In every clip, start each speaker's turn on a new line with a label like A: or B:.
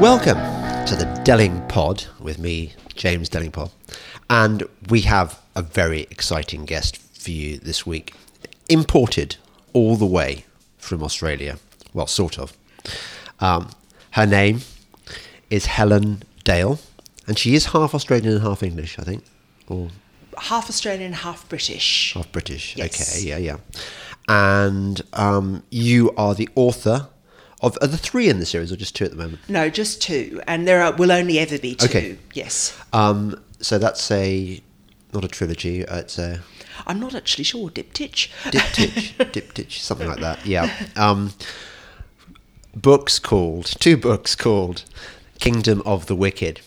A: Welcome to the Delingpod with me, James Delingpole, and we have a very exciting guest for you this week, imported all the way from Australia. Well, sort of. Um, her name is Helen Dale, and she is half Australian and half English, I think, or
B: half Australian, half British.
A: half British.
B: Yes.
A: Okay, yeah, yeah. And um, you are the author of are the three in the series, or just two at the moment?
B: No, just two, and there are, will only ever be two.
A: Okay.
B: Yes,
A: Um, so that's a not a trilogy. Uh, it's a
B: I'm not actually sure. Diptych.
A: diptych, diptych, something like that. Yeah. Um, books called two books called Kingdom of the Wicked,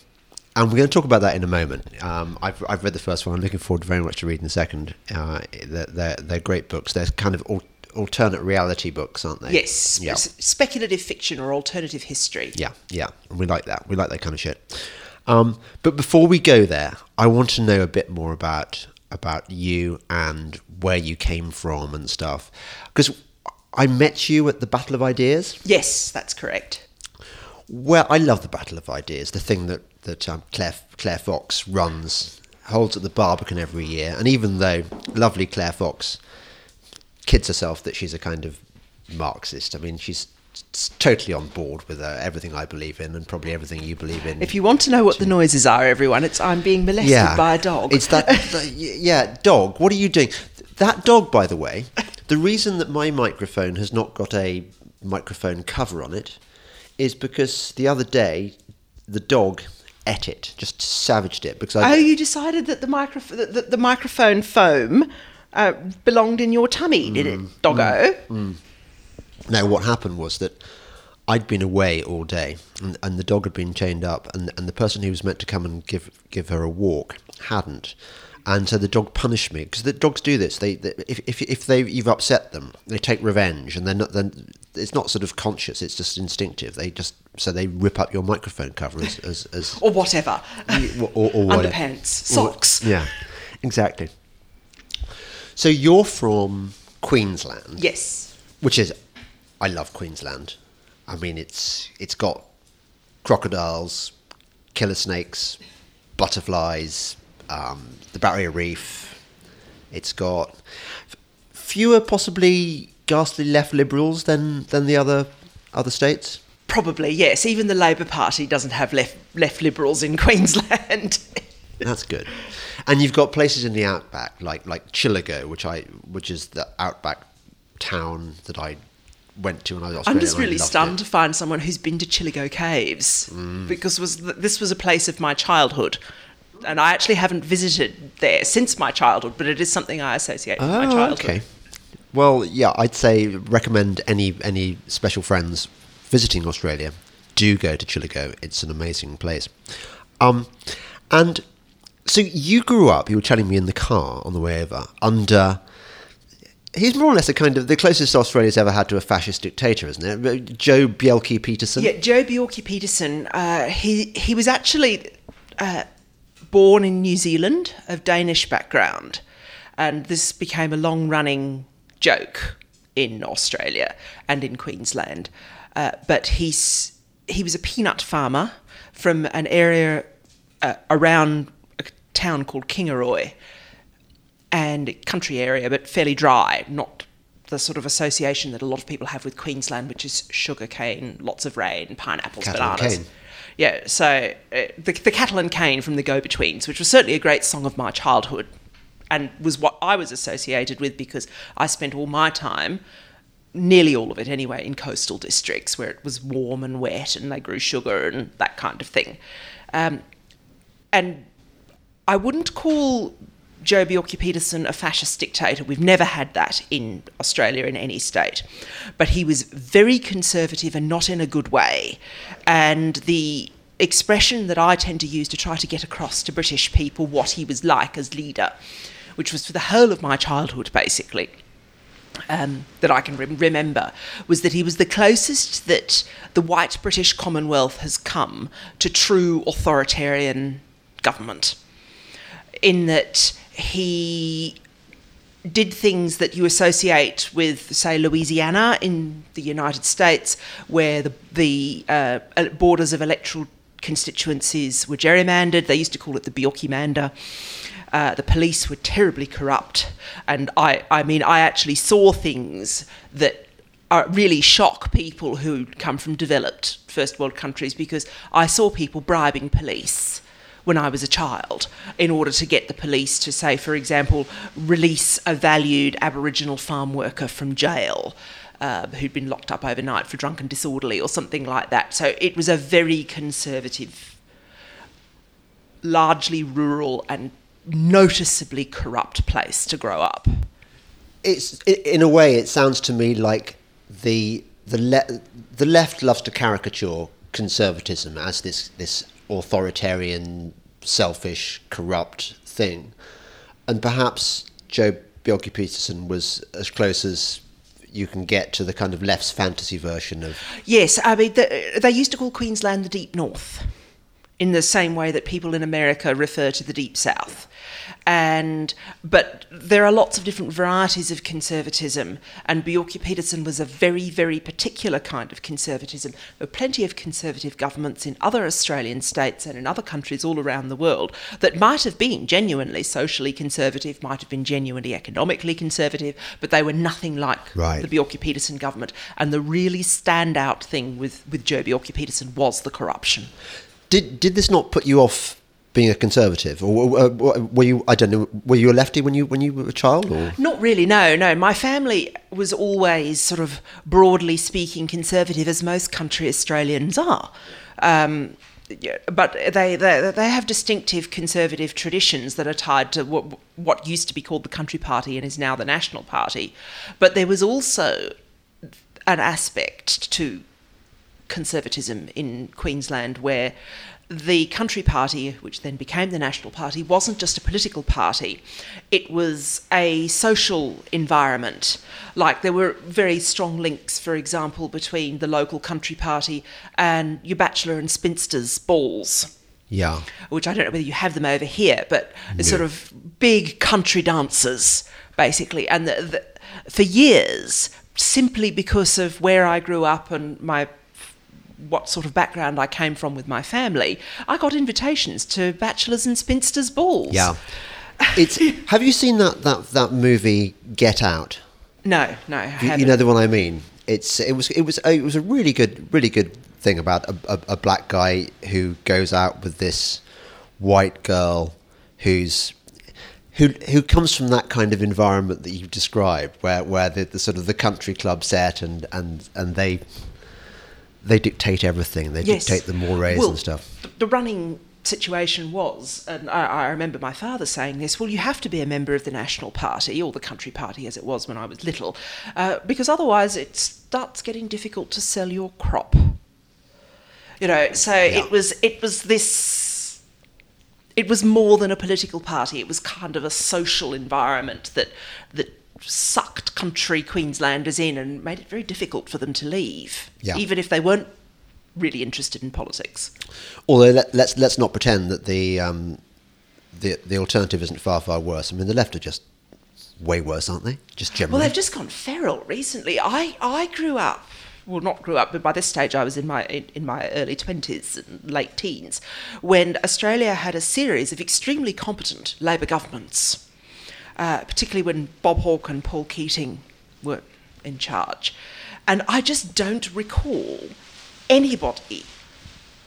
A: and we're going to talk about that in a moment. Um, I've I've read the first one. I'm looking forward very much to reading the second. Uh, they're, they're they're great books. They're kind of al- alternate reality books, aren't they?
B: Yes,
A: Yeah.
B: speculative fiction or alternative history.
A: Yeah, yeah, and we like that. We like that kind of shit. Um, but before we go there, I want to know a bit more about about you and where you came from and stuff. Because I met you at the Battle of Ideas.
B: Yes, that's correct.
A: Well, I love the Battle of Ideas, the thing that that um, Claire Claire Fox runs, holds at the Barbican every year. And even though lovely Claire Fox kids herself that she's a kind of Marxist, I mean, she's totally on board with uh, everything I believe in and probably everything you believe in.
B: If you want to know what the noises are, everyone, it's I'm being molested by a dog.
A: It's that, that- yeah, dog. What are you doing? That dog, by the way, the reason that my microphone has not got a microphone cover on it is because the other day the dog ate it, just savaged it. Because I,
B: Oh, you decided that the microphone, the, the, the microphone foam, uh, belonged in your tummy, did
A: Mm,
B: it, doggo?
A: Now, what happened was that I'd been away all day, and, and the dog had been chained up, and, and the person who was meant to come and give give her a walk hadn't, and so the dog punished me because the dogs do this. They, they if, if if they you've upset them, they take revenge, and they're not then it's not sort of conscious; it's just instinctive. They just so they rip up your microphone cover as as, as
B: Or whatever.
A: or, or, or whatever.
B: Underpants, socks.
A: yeah, exactly. So you're from Queensland
B: Yes.
A: which is I love Queensland. I mean, it's it's got crocodiles, killer snakes, butterflies, um, the Barrier Reef. It's got f- fewer, possibly ghastly left liberals than than the other other states.
B: Probably, yes. Even the Labour Party doesn't have left left liberals in Queensland.
A: That's good. And you've got places in the outback, like like Chillagoe, which I which is the outback town that I went to when I was Australian.
B: I'm just really stunned
A: it.
B: to find someone who's been to Chillagoe Caves
A: Mm.
B: because was th- this was a place of my childhood. And I actually haven't visited there since my childhood, but it is something I associate with my
A: Oh,
B: childhood.
A: okay. Well, yeah, I'd say recommend any any special friends visiting Australia do go to Chillagoe. It's an amazing place. Um, and so you grew up. You were telling me in the car on the way over under. He's more or less a kind of the closest Australia's ever had to a fascist dictator, isn't it? Joh Bjelke-Petersen.
B: Yeah, Joh Bjelke-Petersen. Uh, he he was actually uh, born in New Zealand of Danish background, and this became a long running joke in Australia and in Queensland. Uh, but he's he was a peanut farmer from an area uh, around town called Kingaroy, and country area, but fairly dry, not the sort of association that a lot of people have with Queensland, which is sugar cane, lots of rain, pineapples,
A: Cattle and
B: bananas.
A: cane.
B: Yeah, so uh, the, the Cattle and Cane from the Go Betweens, which was certainly a great song of my childhood and was what I was associated with because I spent all my time, nearly all of it anyway, in coastal districts where it was warm and wet and they grew sugar and that kind of thing. Um, and I wouldn't call Joh Bjelke-Petersen a fascist dictator. We've never had that in Australia in any state. But he was very conservative and not in a good way. And the expression that I tend to use to try to get across to British people what he was like as leader, which was for the whole of my childhood basically, um, that I can rem- remember was that he was the closest that the white British Commonwealth has come to true authoritarian government, in that he did things that you associate with, say, Louisiana in the United States, where the, the uh, borders of electoral constituencies were gerrymandered. They used to call it the Bjelkemander. Uh, the police were terribly corrupt, and I, I mean, I actually saw things that are really shock people who come from developed first world countries because I saw people bribing police when I was a child in order to get the police to, say, for example, release a valued Aboriginal farm worker from jail. Uh, who'd been locked up overnight for drunken disorderly or something like that. So it was a very conservative, largely rural and noticeably corrupt place to grow up.
A: It's in a way, it sounds to me like the the le- the left loves to caricature conservatism as this this authoritarian, selfish, corrupt thing. And perhaps Joe Bjelke-Petersen was as close as you can get to the kind of left's fantasy version of.
B: Yes, I mean, the, they used to call Queensland the Deep North in the same way that people in America refer to the Deep South and but there are lots of different varieties of conservatism. And Bjelke-Petersen was a very very particular kind of conservatism. There are plenty of conservative governments in other Australian states and in other countries all around the world that might have been genuinely socially conservative might have been genuinely economically conservative but they were nothing like
A: right.
B: the Bjelke-Petersen government. And the really standout thing with with Joh Bjelke-Petersen was the corruption.
A: Did did this not put you off being a conservative, or were you? I don't know. Were you a lefty when you when you were a child? Or?
B: Not really. No, no. My family was always sort of broadly speaking conservative, as most country Australians are. Um, but they, they they have distinctive conservative traditions that are tied to what what used to be called the Country Party and is now the National Party. But there was also an aspect to conservatism in Queensland where the Country Party, which then became the National Party, wasn't just a political party, it was a social environment. Like there were very strong links, for example, between the local Country Party and your bachelor and spinsters balls.
A: Yeah.
B: Which I don't know whether you have them over here, but no. sort of big country dances, basically. And the, the, for years, simply because of where I grew up and my what sort of background I came from with my family, I got invitations to bachelors and spinsters balls.
A: Yeah. It's have you seen that that that movie Get Out?
B: No, no.
A: You, you, know the one I mean. It's it was it was oh, it was a really good really good thing about a, a, a black guy who goes out with this white girl who's who who comes from that kind of environment that you've described, where where the, the sort of the country club set and and and they they dictate everything. They yes. dictate the mores
B: well,
A: and stuff.
B: The running situation was, and I, I, remember my father saying this, well, you have to be a member of the National Party, or the Country Party as it was when I was little, uh, because otherwise it starts getting difficult to sell your crop. You know, so yeah. it was it was this it was more than a political party. It was kind of a social environment that that sucked country Queenslanders in and made it very difficult for them to leave, yeah. even if they weren't really interested in politics.
A: Although let, us let's, let's not pretend that the um, the the alternative isn't far far worse. I mean, the left are just way worse, aren't they? Just generally.
B: Well, they've just gone feral recently. I I grew up. Well, not grew up, but by this stage I was in my in, in my early twenties and late teens, when Australia had a series of extremely competent Labor governments uh, particularly when Bob Hawke and Paul Keating were in charge. And I just don't recall anybody.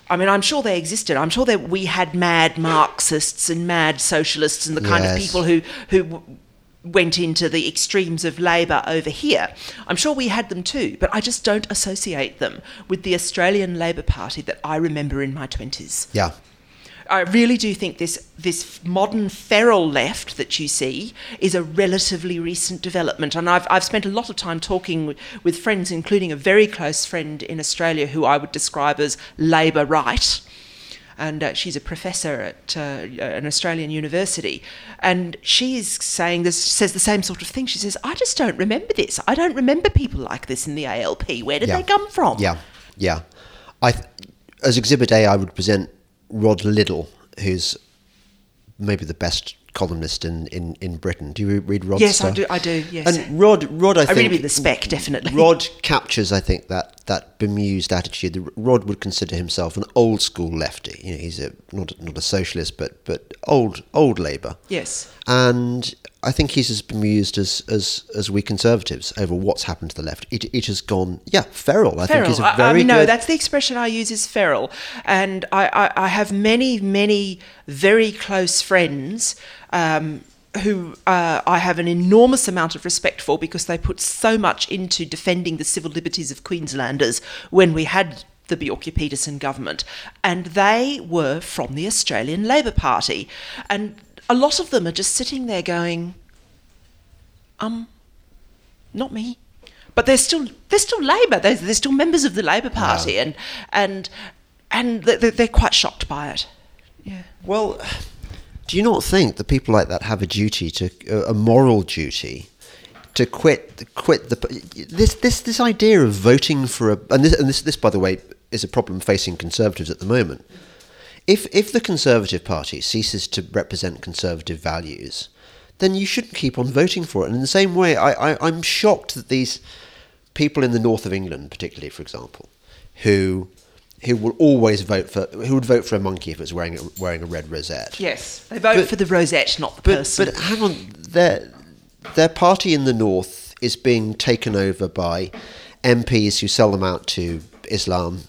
B: I mean, I'm sure they existed. I'm sure that we had mad Marxists and mad socialists and the kind yes. of people who who went into the extremes of Labor over here. I'm sure we had them too, but I just don't associate them with the Australian Labor Party that I remember in my 20s.
A: Yeah,
B: I really do think this this modern feral left that you see is a relatively recent development, and I've I've spent a lot of time talking with, with friends, including a very close friend in Australia who I would describe as Labor right. And uh, she's a professor at uh, an Australian university, and she's saying this says the same sort of thing. She says, "I just don't remember this. I don't remember people like this in the ALP. Where did yeah. they come from?"
A: Yeah, yeah. I, as Exhibit A, I would present Rod Liddle, who's maybe the best columnist in, in, in Britain. Do you read Rod's
B: Yes,
A: stuff?
B: I do. I do. Yes.
A: And Rod, Rod, I,
B: I
A: think
B: read the spec definitely.
A: Rod captures, I think, that that bemused attitude. Rod would consider himself an old school lefty. You know, he's a not not a socialist, but but old old Labour.
B: Yes.
A: And I think he's as bemused as, as, as we conservatives over what's happened to the left. It, it has gone, yeah, feral. I think is a very
B: I, no,
A: good.
B: that's the expression I use is feral. And I, I, I have many, many very close friends um, who uh, I have an enormous amount of respect for because they put so much into defending the civil liberties of Queenslanders when we had the Bjelke-Petersen government. And they were from the Australian Labor Party. And a lot of them are just sitting there going, um, not me. But they're still they're still Labor. They're, they're still members of the Labor Party, and and and they're, they're quite shocked by it. Yeah.
A: Well, do you not think that people like that have a duty to a moral duty to quit quit the this this this idea of voting for a and this and this this by the way is a problem facing conservatives at the moment. If if the Conservative Party ceases to represent conservative values, then you shouldn't keep on voting for it. And in the same way, I, I I'm shocked that these people in the north of England, particularly, for example, who who will always vote for who would vote for a monkey if it was wearing a, wearing a red rosette.
B: Yes. They vote
A: But-
B: for the rosette, not the
A: But
B: person.
A: but hang on, their their party in the north is being taken over by MPs who sell them out to Islam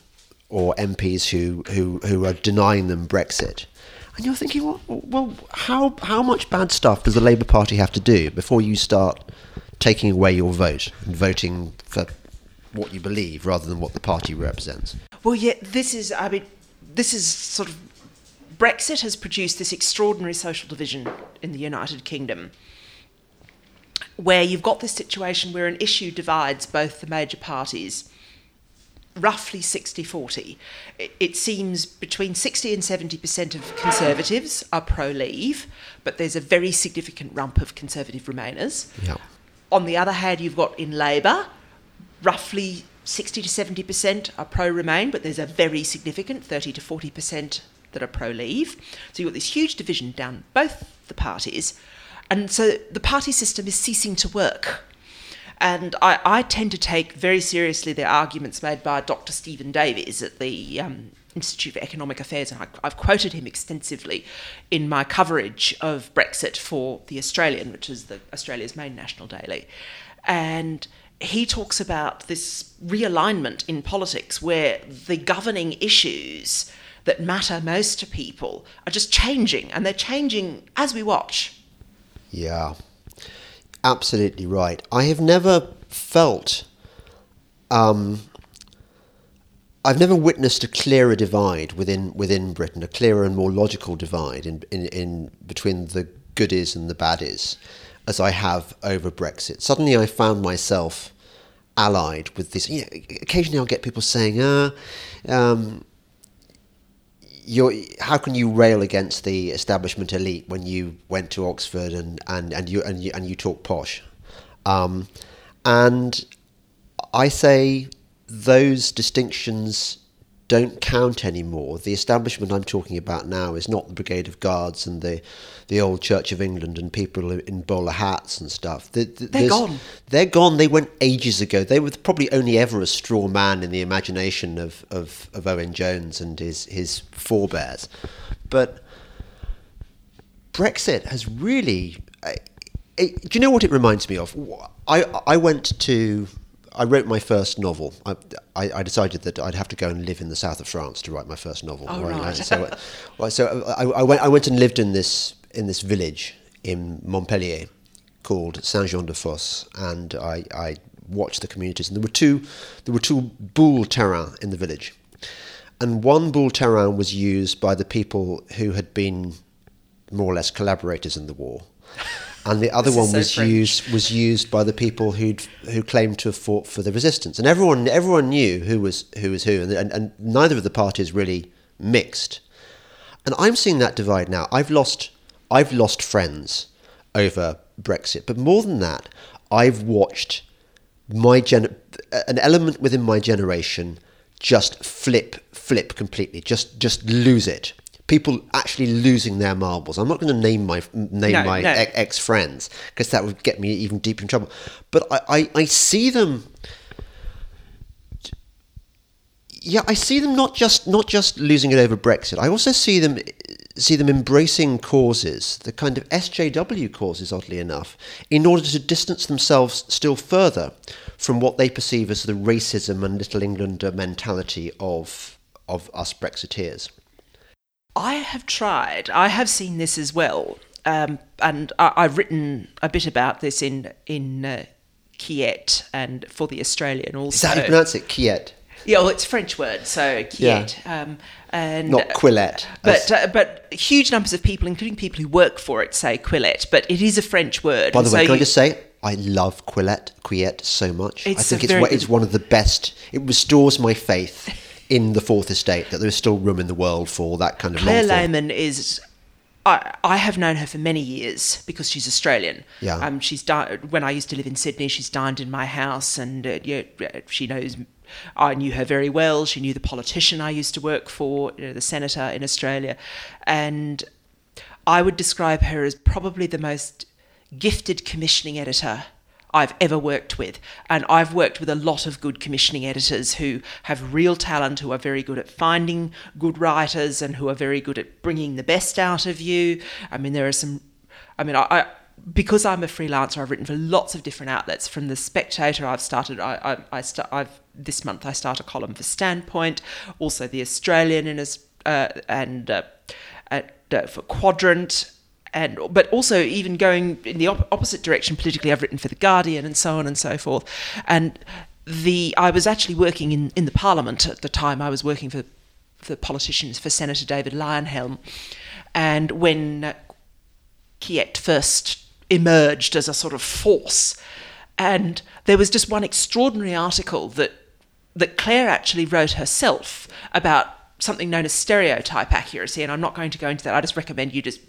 A: or MPs who who, who are denying them Brexit. And you're thinking, well, well, how how much bad stuff does the Labour Party have to do before you start taking away your vote and voting for what you believe rather than what the party represents?
B: Well, yeah, this is, I mean, this is sort of. Brexit has produced this extraordinary social division in the United Kingdom where you've got this situation where an issue divides both the major parties roughly 60 40. It, it seems between 60 and 70% of Conservatives are pro leave, but there's a very significant rump of Conservative Remainers.
A: Yeah.
B: On the other hand, you've got in Labor, roughly 60 to 70% are pro Remain, but there's a very significant 30 to 40% that are pro Leave. So you've got this huge division down both the parties. And so the party system is ceasing to work. And I, I tend to take very seriously the arguments made by Dr. Stephen Davies at the um, Institute for Economic Affairs, and I, I've quoted him extensively in my coverage of Brexit for The Australian, which is the Australia's main national daily. And he talks about this realignment in politics where the governing issues that matter most to people are just changing, and they're changing as we watch.
A: Yeah, absolutely right. I have never felt, um, I've never witnessed a clearer divide within within Britain, a clearer and more logical divide in in, in between the goodies and the baddies, as I have over Brexit. Suddenly, I found myself allied with this. You know, occasionally, I'll get people saying, "Ah." Um, you're, how can you rail against the establishment elite when you went to Oxford and, and, and you and you and you talk posh? Um, and I say those distinctions don't count anymore. The establishment I'm talking about now is not the Brigade of Guards and the the old Church of England and people in bowler hats and stuff. The- the-
B: They're gone.
A: They're gone. They went ages ago. They were probably only ever a straw man in the imagination of, of, of Owen Jones and his, his forebears. But Brexit has really. It- do you know what it reminds me of? I, I went to. I wrote my first novel. I, I, I decided that I'd have to go and live in the south of France to write my first novel.
B: Oh,
A: Right. So, well, so uh, I, I went. I went and lived in this in this village in Montpellier called Saint-Jean-de-Fos, and I, I watched the communities. And there were two there were two boule terrain in the village, and one boule terrain was used by the people who had been more or less collaborators in the war. And the other one
B: so
A: was
B: French.
A: used was used by the people who'd who claimed to have fought for the resistance, and everyone everyone knew who was who was who, and, and, and neither of the parties really mixed. And I'm seeing that divide now. I've lost I've lost friends over Brexit, but more than that, I've watched my gen an element within my generation just flip flip completely, just just lose it people actually losing their marbles. I'm not going to name my name
B: No,
A: my
B: no.
A: ex friends because that would get me even deeper in trouble. But I, I, I see them. Yeah, I see them not just not just losing it over Brexit. I also see them see them embracing causes, the kind of SJW causes, oddly enough, in order to distance themselves still further from what they perceive as the racism and Little Englander mentality of of us Brexiteers.
B: I have tried. I have seen this as well, um, and I, I've written a bit about this in in uh, Kiet and for the Australian also.
A: Is that how you pronounce it? Kiet,
B: Yeah, well, it's a French word, so Kiet. Um, and
A: not Quillette.
B: But uh, but huge numbers of people, including people who work for it, say Quillette. But it is a French word.
A: By the way,
B: so
A: can I just say I love Quillette, Quiet so much. I
B: It's
A: think
B: a
A: it's
B: very
A: it's one of the best. It restores my faith in the fourth estate that there is still room in the world for that kind of
B: Claire. Lehmann is. I, I have known her for many years because she's Australian.
A: Yeah.
B: Um, she's di- when I used to live in Sydney. She's dined in my house, and uh, yeah, she knows. I knew her very well. She knew the politician I used to work for, you know, the senator in Australia, and I would describe her as probably the most gifted commissioning editor I've ever worked with. And I've worked with a lot of good commissioning editors who have real talent, who are very good at finding good writers, and who are very good at bringing the best out of you. I mean, there are some, I mean, I. I because I'm a freelancer, I've written for lots of different outlets. From the Spectator, I've started. I, I, I start. I've this month I start a column for Standpoint, also the Australian, and uh, and uh, at, uh, for Quadrant, and but also even going in the op- opposite direction politically. I've written for the Guardian and so on and so forth. And the I was actually working in in the Parliament at the time. I was working for for politicians for Senator David Leyonhjelm, and when uh, Kiet first emerged as a sort of force. And there was just one extraordinary article that that Claire actually wrote herself about something known as stereotype accuracy, and I'm not going to go into that. I just recommend you just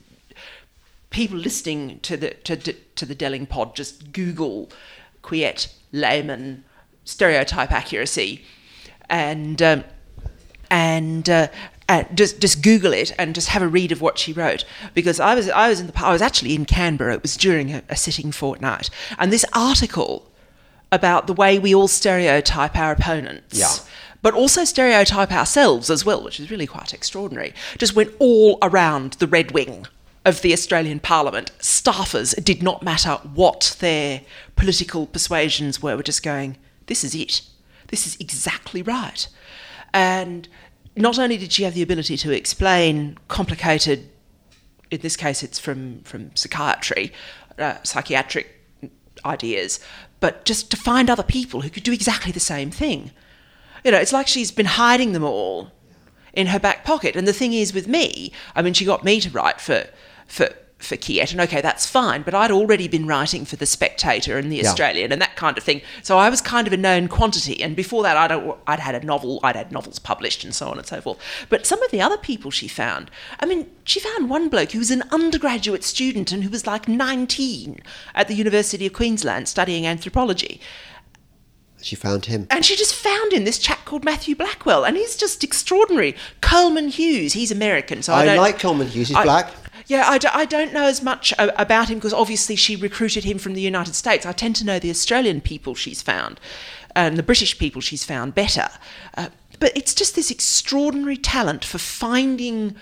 B: people listening to the to, to, the Delingpod just Google Quiet Lehmann stereotype accuracy, and um, and uh, uh, just just Google it and just have a read of what she wrote because I was I was in the I was actually in Canberra. It was during a, a sitting fortnight, and this article about the way we all stereotype our opponents.
A: Yeah.
B: But also stereotype ourselves as well, which is really quite extraordinary. Just went all around the Red Wing of the Australian Parliament. Staffers it did not matter what their political persuasions were, were just going, this is it. This is exactly right. And not only did she have the ability to explain complicated, in this case it's from, from psychiatry, uh, psychiatric ideas, but just to find other people who could do exactly the same thing. You know, it's like she's been hiding them all in her back pocket. And the thing is with me, I mean, she got me to write for for for Kiet, and okay, that's fine. But I'd already been writing for the Spectator and the
A: Yeah.
B: Australian and that kind of thing, so I was kind of a known quantity. And before that, I'd I'd had a novel, I'd had novels published, and so on and so forth. But some of the other people she found, I mean, she found one bloke who was an undergraduate student and who was like 19 at the University of Queensland studying anthropology.
A: She found him.
B: And she just found him this chap called Matthew Blackwell, and he's just extraordinary. Coleman Hughes, he's American, so I,
A: I like Coleman Hughes. He's
B: I-
A: black.
B: Yeah, I, do, I don't know as much about him because obviously she recruited him from the United States. I tend to know the Australian people she's found and the British people she's found better. Uh, but it's just this extraordinary talent for finding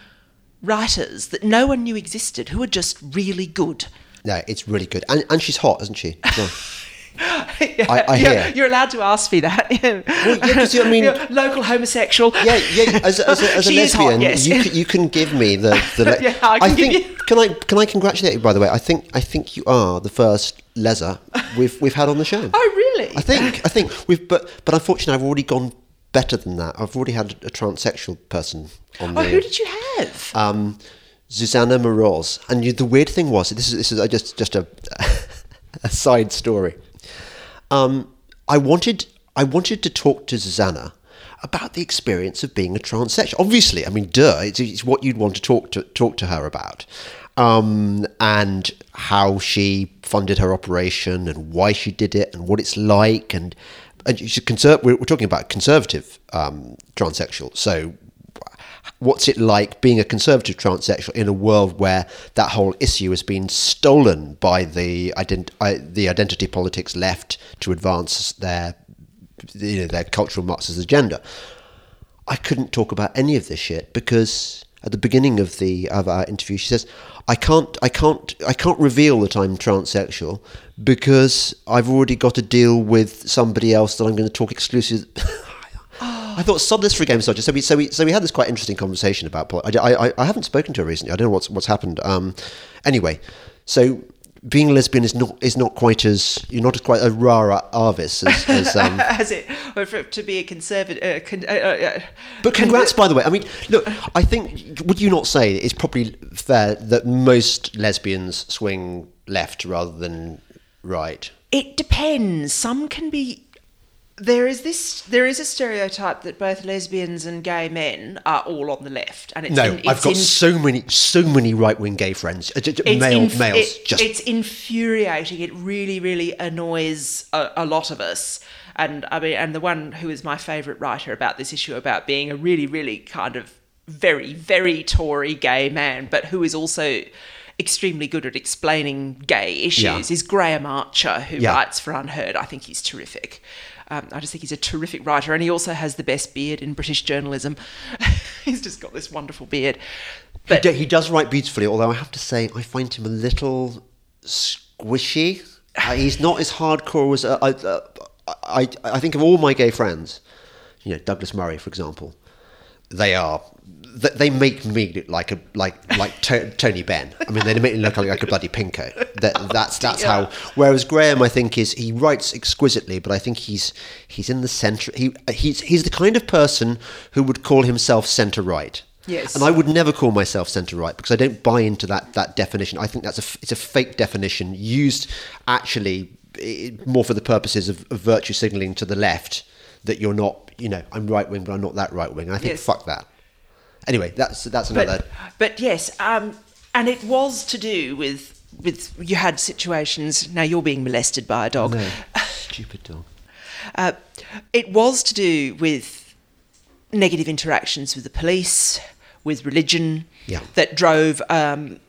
B: writers that no one knew existed who are just really good.
A: No, it's really good, and and she's hot, isn't she? Yeah.
B: Yeah,
A: I- I
B: you're,
A: hear.
B: you're allowed to ask me that.
A: yeah, 'cause, I mean-
B: You're local homosexual.
A: Yeah, yeah. As, a- as, a, as a
B: is hot,
A: lesbian,
B: yes.
A: you can, you can give me the. the le-
B: Yeah, I can give
A: think.
B: you-
A: Can I can I congratulate you? By the way, I think I think you are the first leser we've we've had on the show.
B: Oh, really?
A: I think I think we've but but unfortunately I've already gone better than that. I've already had a transsexual person on
B: Oh,
A: the.
B: who did you have?
A: um, Susanna Moroz. And you, the weird thing was, this is this is just just a a side story. Um, I wanted I wanted to talk to Susanna about the experience of being a transsexual. Obviously, I mean, duh, it's, it's what you'd want to talk to talk to her about, um, and how she funded her operation and why she did it and what it's like and. And conser- we're, we're talking about conservative um, transsexual, so what's it like being a conservative transsexual in a world where that whole issue has been stolen by the ident- I, the identity politics left to advance their you know their cultural Marxist agenda. I couldn't talk about any of this shit because at the beginning of the of our interview she says I can't I can't I can't reveal that I'm transsexual because I've already got a deal with somebody else that I'm going to talk exclusively I thought sod this for a game soldier. So we so we so we had this quite interesting conversation about. poli- I, I, I haven't spoken to her recently. I don't know what's what's happened. Um, anyway, so being lesbian is not is not quite as you're not as quite a rara avis as, as um,
B: As it, or for, to be a conservative. Uh, con, uh, uh,
A: But congrats, by the way. I mean, look, I think would you not say it's probably fair that most lesbians swing left rather than right?
B: It depends. Some can be. There is this. There is a stereotype that both lesbians and gay men are all on the left, and it's
A: No,
B: in, it's
A: I've got
B: in-
A: so many so many right wing gay friends, uh,
B: it's
A: male
B: inf-
A: males.
B: it-
A: just
B: it's infuriating. It really, really annoys a, a lot of us. And I mean, and the one who is my favourite writer about this issue about being a really, really kind of very, very Tory gay man, but who is also extremely good at explaining gay issues
A: Yeah.
B: is Graeme Archer, who
A: Yeah.
B: writes for UnHerd. I think he's terrific. Um, I just think he's a terrific writer, and he also has the best beard in British journalism. he's just got this wonderful beard. But
A: he, do- he does write beautifully, although I have to say I find him a little squishy. Uh, he's not as hardcore as uh, I, uh, I. I think of all my gay friends, you know, Douglas Murray, for example. They are. Th- They make me look like a like like to, Tony Benn. I mean, they make me look like, like a bloody pinko. That, that's that's how. Whereas Graeme, I think, is he writes exquisitely, but I think he's he's in the centre. He he's he's the kind of person who would call himself centre right.
B: Yes.
A: And I would never call myself centre right because I don't buy into that that definition. I think that's a it's a fake definition used actually eh, more for the purposes of, of virtue signalling to the left that you're not you know I'm right wing but I'm not that right wing. I think
B: Yes.
A: fuck that. Anyway, that's that's another.
B: but, but yes, um, and it was to do with with you had situations. Now you're being molested by a dog.
A: no, stupid dog.
B: Uh, it was to do with negative interactions with the police, with religion,
A: Yeah.
B: that drove um,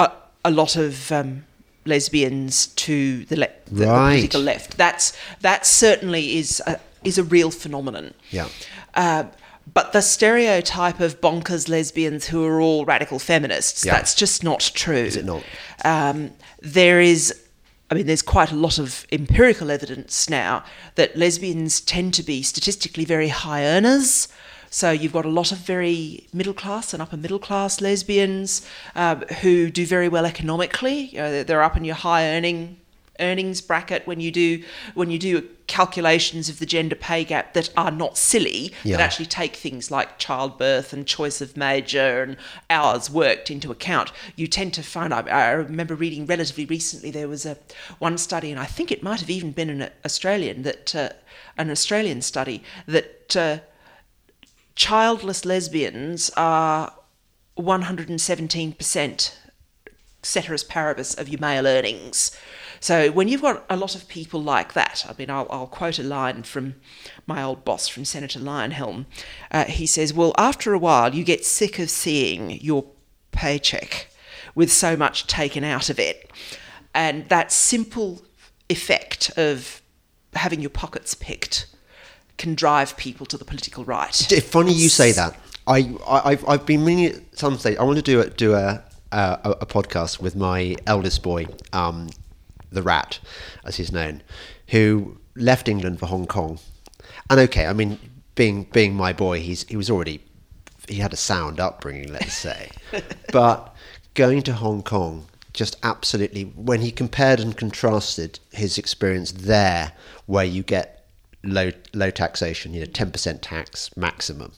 B: a, a lot of um, lesbians to the, le- the, the political left. That's that certainly is a, is a real phenomenon.
A: Yeah.
B: Uh, but the stereotype of bonkers lesbians who are all radical feminists,
A: Yeah.
B: that's just not true. Is
A: it not?
B: Um, there is, I mean, there's quite a lot of empirical evidence now that lesbians tend to be statistically very high earners. So you've got a lot of very middle class and upper middle class lesbians um, who do very well economically. You know, they're- they're up in your high earning earnings bracket when you do when you do calculations of the gender pay gap that are not silly
A: Yeah.
B: that actually take things like childbirth and choice of major and hours worked into account you tend to find I, I remember reading relatively recently there was a one study and I think it might have even been an Australian that uh, an Australian study that uh, childless lesbians are 117% ceteris paribus of your male earnings. So when you've got a lot of people like that, I mean, I'll, I'll quote a line from my old boss, from Senator Leyonhjelm. Uh, he says, "Well, after a while, you get sick of seeing your paycheck with so much taken out of it, and that simple effect of having your pockets picked." Can drive people to the political right.
A: It's funny you say that. I, I I've, I've been meaning at some stage. I want to do a do a a, a podcast with my eldest boy, um, the Rat, as he's known, who left England for Hong Kong. And okay, I mean, being being my boy, he's he was already he had a sound upbringing, let's say, but going to Hong Kong just absolutely when he compared and contrasted his experience there, where you get low low taxation, you know, ten percent tax maximum,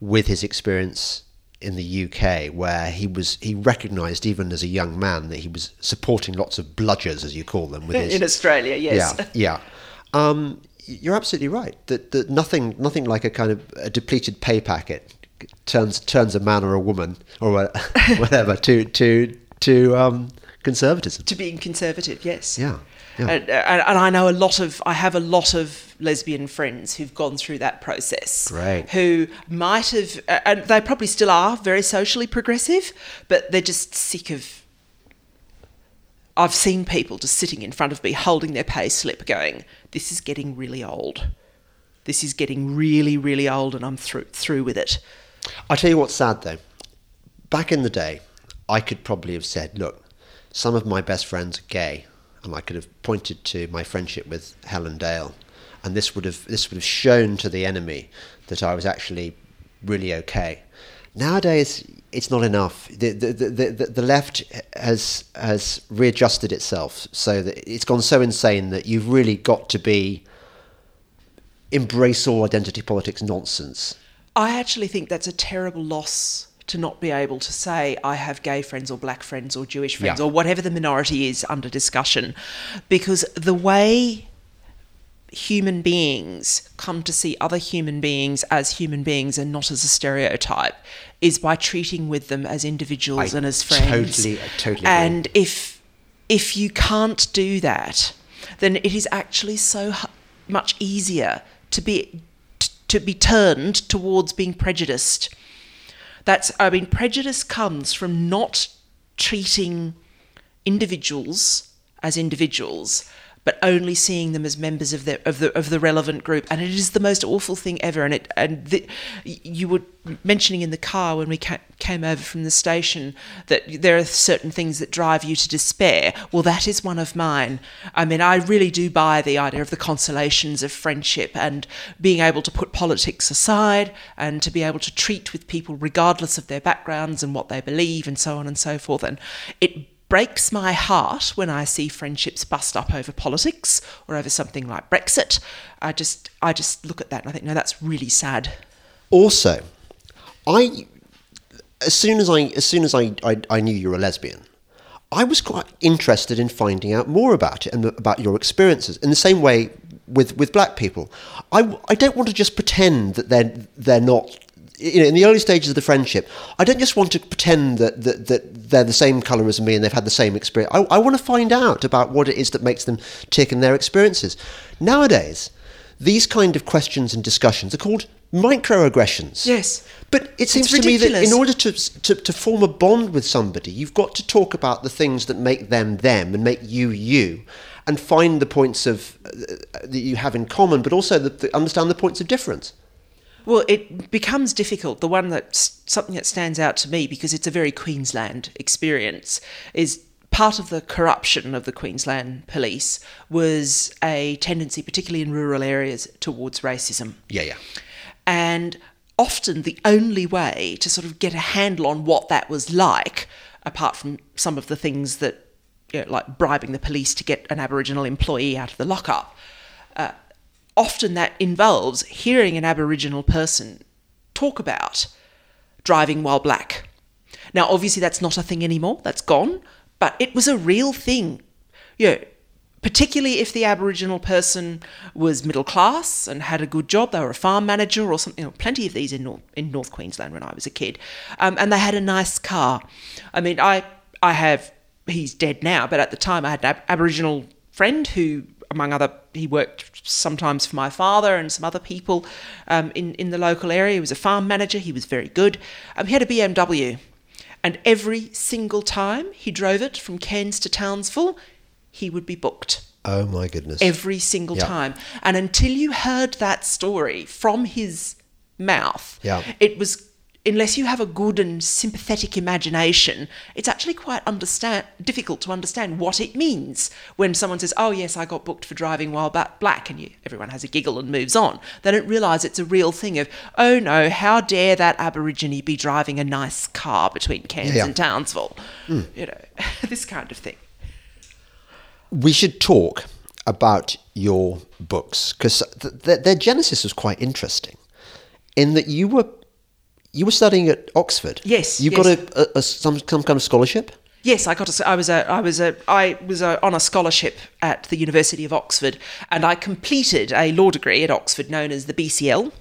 A: with his experience in the UK, where he was he recognised even as a young man that he was supporting lots of bludgers, as you call them, with his
B: In Australia, yes.
A: yeah, yeah. Um, you're absolutely right. That that nothing nothing like a kind of a depleted pay packet turns turns a man or a woman or wha- whatever to to to um, conservatism.
B: to being conservative, yes.
A: Yeah. Yeah.
B: And, uh, and, and I know a lot of, I have a lot of lesbian friends who've gone through that process.
A: Great.
B: Who might have, uh, and they probably still are very socially progressive, but they're just sick of. I've seen people just sitting in front of me holding their pay slip going, this is getting really old. This is getting really, really old and I'm through, through with it.
A: I tell you what's sad though. Back in the day, I could probably have said, look, some of my best friends are gay, and I could have pointed to my friendship with Helen Dale, and this would have this would have shown to the enemy that I was actually really okay. Nowadays, it's not enough. The, the, the, the, left has has readjusted itself so that it's gone so insane that you've really got to be embrace all identity politics nonsense.
B: I actually think that's a terrible loss to not be able to say I have gay friends or black friends or Jewish friends
A: Yeah.
B: or whatever the minority is under discussion because the way human beings come to see other human beings as human beings and not as a stereotype is by treating with them as individuals
A: I
B: and as friends.
A: totally- totally agree.
B: And if if you can't do that, then it is actually so much easier to be to be turned towards being prejudiced. That's I mean prejudice comes from not treating individuals as individuals but only seeing them as members of the of the of the relevant group. And it is the most awful thing ever. And it and the, you were mentioning in the car when we ca- came over from the station that there are certain things that drive you to despair. Well that is one of mine. I mean i really do buy the idea of the consolations of friendship and being able to put politics aside and to be able to treat with people regardless of their backgrounds and what they believe and so on and so forth. And it breaks my heart when I see friendships bust up over politics or over something like Brexit. I just I just look at that and I think, no, that's really sad.
A: Also, I as soon as I as soon as I, I, I knew you were a lesbian, I was quite interested in finding out more about it and about your experiences. In the same way with with black people, I, I don't want to just pretend that they're they're not. You know, in the early stages of the friendship, I don't just want to pretend that, that, that they're the same colour as me and they've had the same experience. I, I want to find out about what it is that makes them tick in their experiences. Nowadays, these kind of questions and discussions are called microaggressions.
B: Yes.
A: But it seems to me that in order to, to to form a bond with somebody, you've got to talk about the things that make them them and make you you, and find the points of uh, that you have in common, but also the, the, understand the points of difference.
B: Well, it becomes difficult. The one that's something that stands out to me because it's a very Queensland experience is part of the corruption of the Queensland police was a tendency, particularly in rural areas, towards racism.
A: Yeah, yeah.
B: And often the only way to sort of get a handle on what that was like, apart from some of the things that, you know, like bribing the police to get an Aboriginal employee out of the lockup, uh, often that involves hearing an Aboriginal person talk about driving while black. Now, obviously, that's not a thing anymore, that's gone, but it was a real thing. You know, particularly if the Aboriginal person was middle class and had a good job, they were a farm manager or something. You know, plenty of these in North, in North Queensland when I was a kid, um, and they had a nice car. I mean, I I have he's dead now, but at the time I had an Ab- Aboriginal friend who, among other, he worked sometimes for my father and some other people um, in in the local area. He was a farm manager. He was very good. Um, he had a BMW. And every single time he drove it from Cairns to Townsville, he would be booked
A: Oh my goodness.
B: every single
A: Yeah.
B: time. And until you heard that story from his mouth,
A: Yeah.
B: it was unless you have a good and sympathetic imagination, it's actually quite understand difficult to understand what it means when someone says, "Oh yes, I got booked for driving while black," and you everyone has a giggle and moves on. They don't realise it's a real thing. Of oh no, how dare that Aborigine be driving a nice car between Cairns
A: Yeah.
B: and Townsville? Hmm. You know, this kind of thing.
A: we should talk about your books because th- th- their genesis was quite interesting in that you were you were studying at Oxford.
B: Yes,
A: You
B: yes.
A: got a, a, a some some kind of scholarship.
B: Yes, I got. A, I was a. I was a. I was a, on a scholarship at the University of Oxford, and I completed a law degree at Oxford known as the BCL,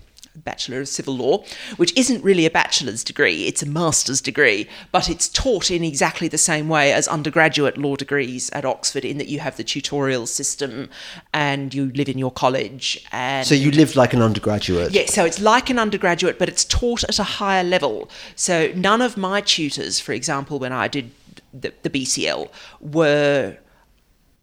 B: Bachelor of Civil Law, which isn't really a bachelor's degree, it's a master's degree, but it's taught in exactly the same way as undergraduate law degrees at Oxford, in that you have the tutorial system and you live in your college. And
A: So you live like an undergraduate.
B: yeah, so it's like an undergraduate, but it's taught at a higher level. So none of my tutors, for example, when I did the, the BCL, were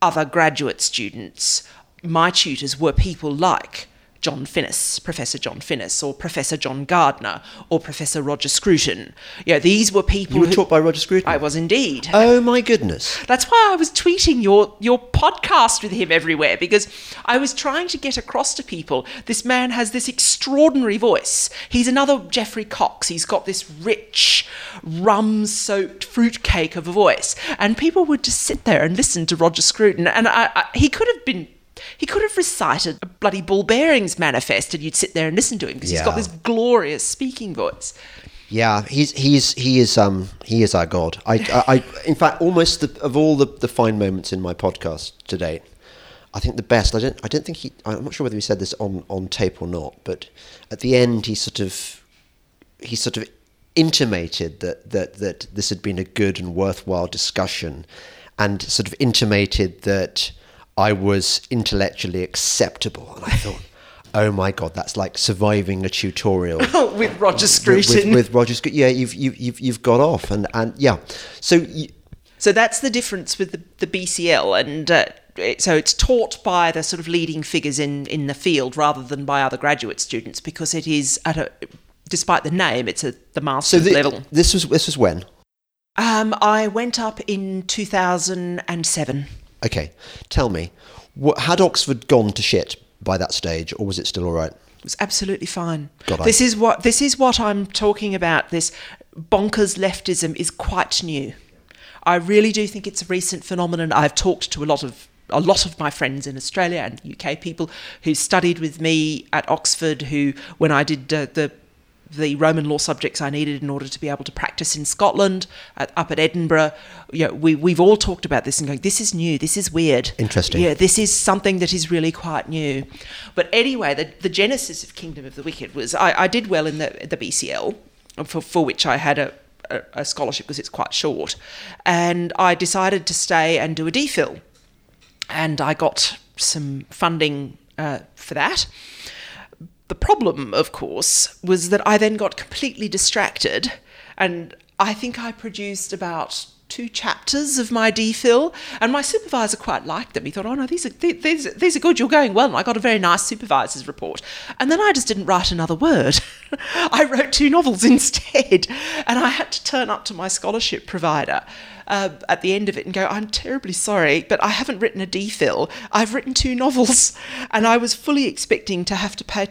B: other graduate students. My tutors were people like John Finnis, Professor John Finnis, or Professor John Gardner, or Professor Roger Scruton. You know, these were people
A: You were
B: who-
A: taught by Roger Scruton.
B: I was indeed.
A: Oh my goodness.
B: That's why I was tweeting your your podcast with him everywhere because I was trying to get across to people this man has this extraordinary voice. He's another Geoffrey Cox. He's got this rich, rum-soaked fruitcake of a voice, and people would just sit there and listen to Roger Scruton, and I, I, he could have been. He could have recited a bloody ball bearings manifest, and you'd sit there and listen to him because he's got this glorious speaking voice.
A: Yeah, he's he's he is um he is our god. I I, I in fact almost the, of all the, the fine moments in my podcast to date, I think the best. I don't I don't think he. I'm not sure whether he said this on on tape or not, but at the end he sort of he sort of intimated that that that this had been a good and worthwhile discussion, and sort of intimated that I was intellectually acceptable, and I thought. Oh my God! That's like surviving a tutorial
B: with Roger
A: with,
B: Scruton.
A: with, with Roger Scruton. Yeah, you've, you've you've you've got off, and and yeah. So you,
B: So that's the difference with the, the BCL, and uh, it, so it's taught by the sort of leading figures in, in the field rather than by other graduate students because it is at a, despite the name, it's at the
A: so
B: master's
A: the,
B: level.
A: this was this was when?
B: Um, I went up in 2007.
A: Okay, tell me, what, had Oxford gone to shit by that stage, or was it still all right?
B: It was absolutely fine.
A: God, I-
B: this is what this is what I'm talking about. This bonkers leftism is quite new. I really do think it's a recent phenomenon. I've talked to a lot of a lot of my friends in Australia and UK people who studied with me at Oxford. Who, when I did uh, the the Roman law subjects I needed in order to be able to practice in Scotland, at, up at Edinburgh, you know, we we've all talked about this and going, this is new, this is weird,
A: Interesting.
B: Yeah, this is something that is really quite new. But anyway, the, the genesis of Kingdom of the Wicked was I, I did well in the the BCL, for, for which I had a, a, a scholarship because it's quite short, and I decided to stay and do a DPhil, and I got some funding uh, for that. The problem, of course, was that I then got completely distracted, and I think I produced about two chapters of my DPhil, and my supervisor quite liked them. He thought, "Oh no, these are these, these are good. You're going well." And I got a very nice supervisor's report, and then I just didn't write another word. I wrote two novels instead, and I had to turn up to my scholarship provider. Uh, at the end of it and go, I'm terribly sorry, but I haven't written a DPhil. I've written two novels, and I was fully expecting to have to pay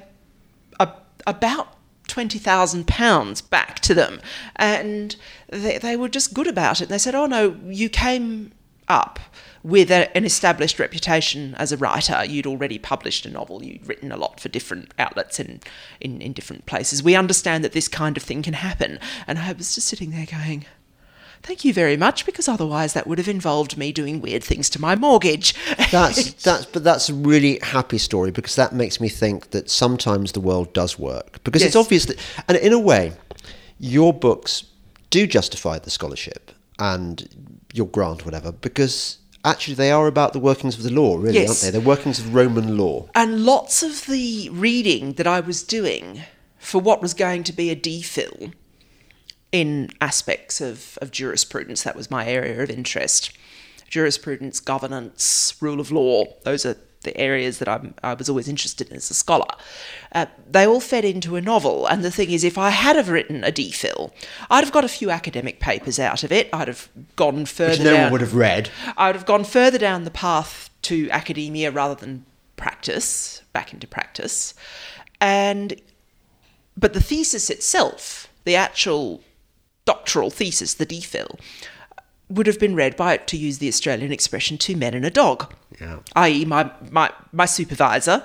B: about twenty thousand pounds back to them, and they, they were just good about it. And They said, "Oh no, you came up with a, an established reputation as a writer. You'd already published a novel. You'd written a lot for different outlets and in, in different places. We understand that this kind of thing can happen." And I was just sitting there going. Thank you very much, because otherwise that would have involved me doing weird things to my mortgage.
A: That's that's but that's a really happy story because that makes me think that sometimes the world does work because it's
B: Yes.
A: obvious that and in a way your books do justify the scholarship and your grant whatever because actually they are about the workings of the law really aren't they the workings of Roman law
B: And lots of the reading that I was doing for what was going to be a DPhil in aspects of, of jurisprudence, that was my area of interest. Jurisprudence, governance, rule of law, those are the areas that I'm, I was always interested in as a scholar. Uh, they all fed into a novel, and the thing is, if I had have written a DPhil, I'd have got a few academic papers out of it. I'd have gone further
A: which no
B: down.
A: one would have read
B: I would have gone further down the path to academia rather than practice, back into practice. And but the thesis itself, the actual doctoral thesis, the DPhil, would have been read by, to use the Australian expression, two men and a dog.
A: Yeah.
B: I.e., my, my, my supervisor,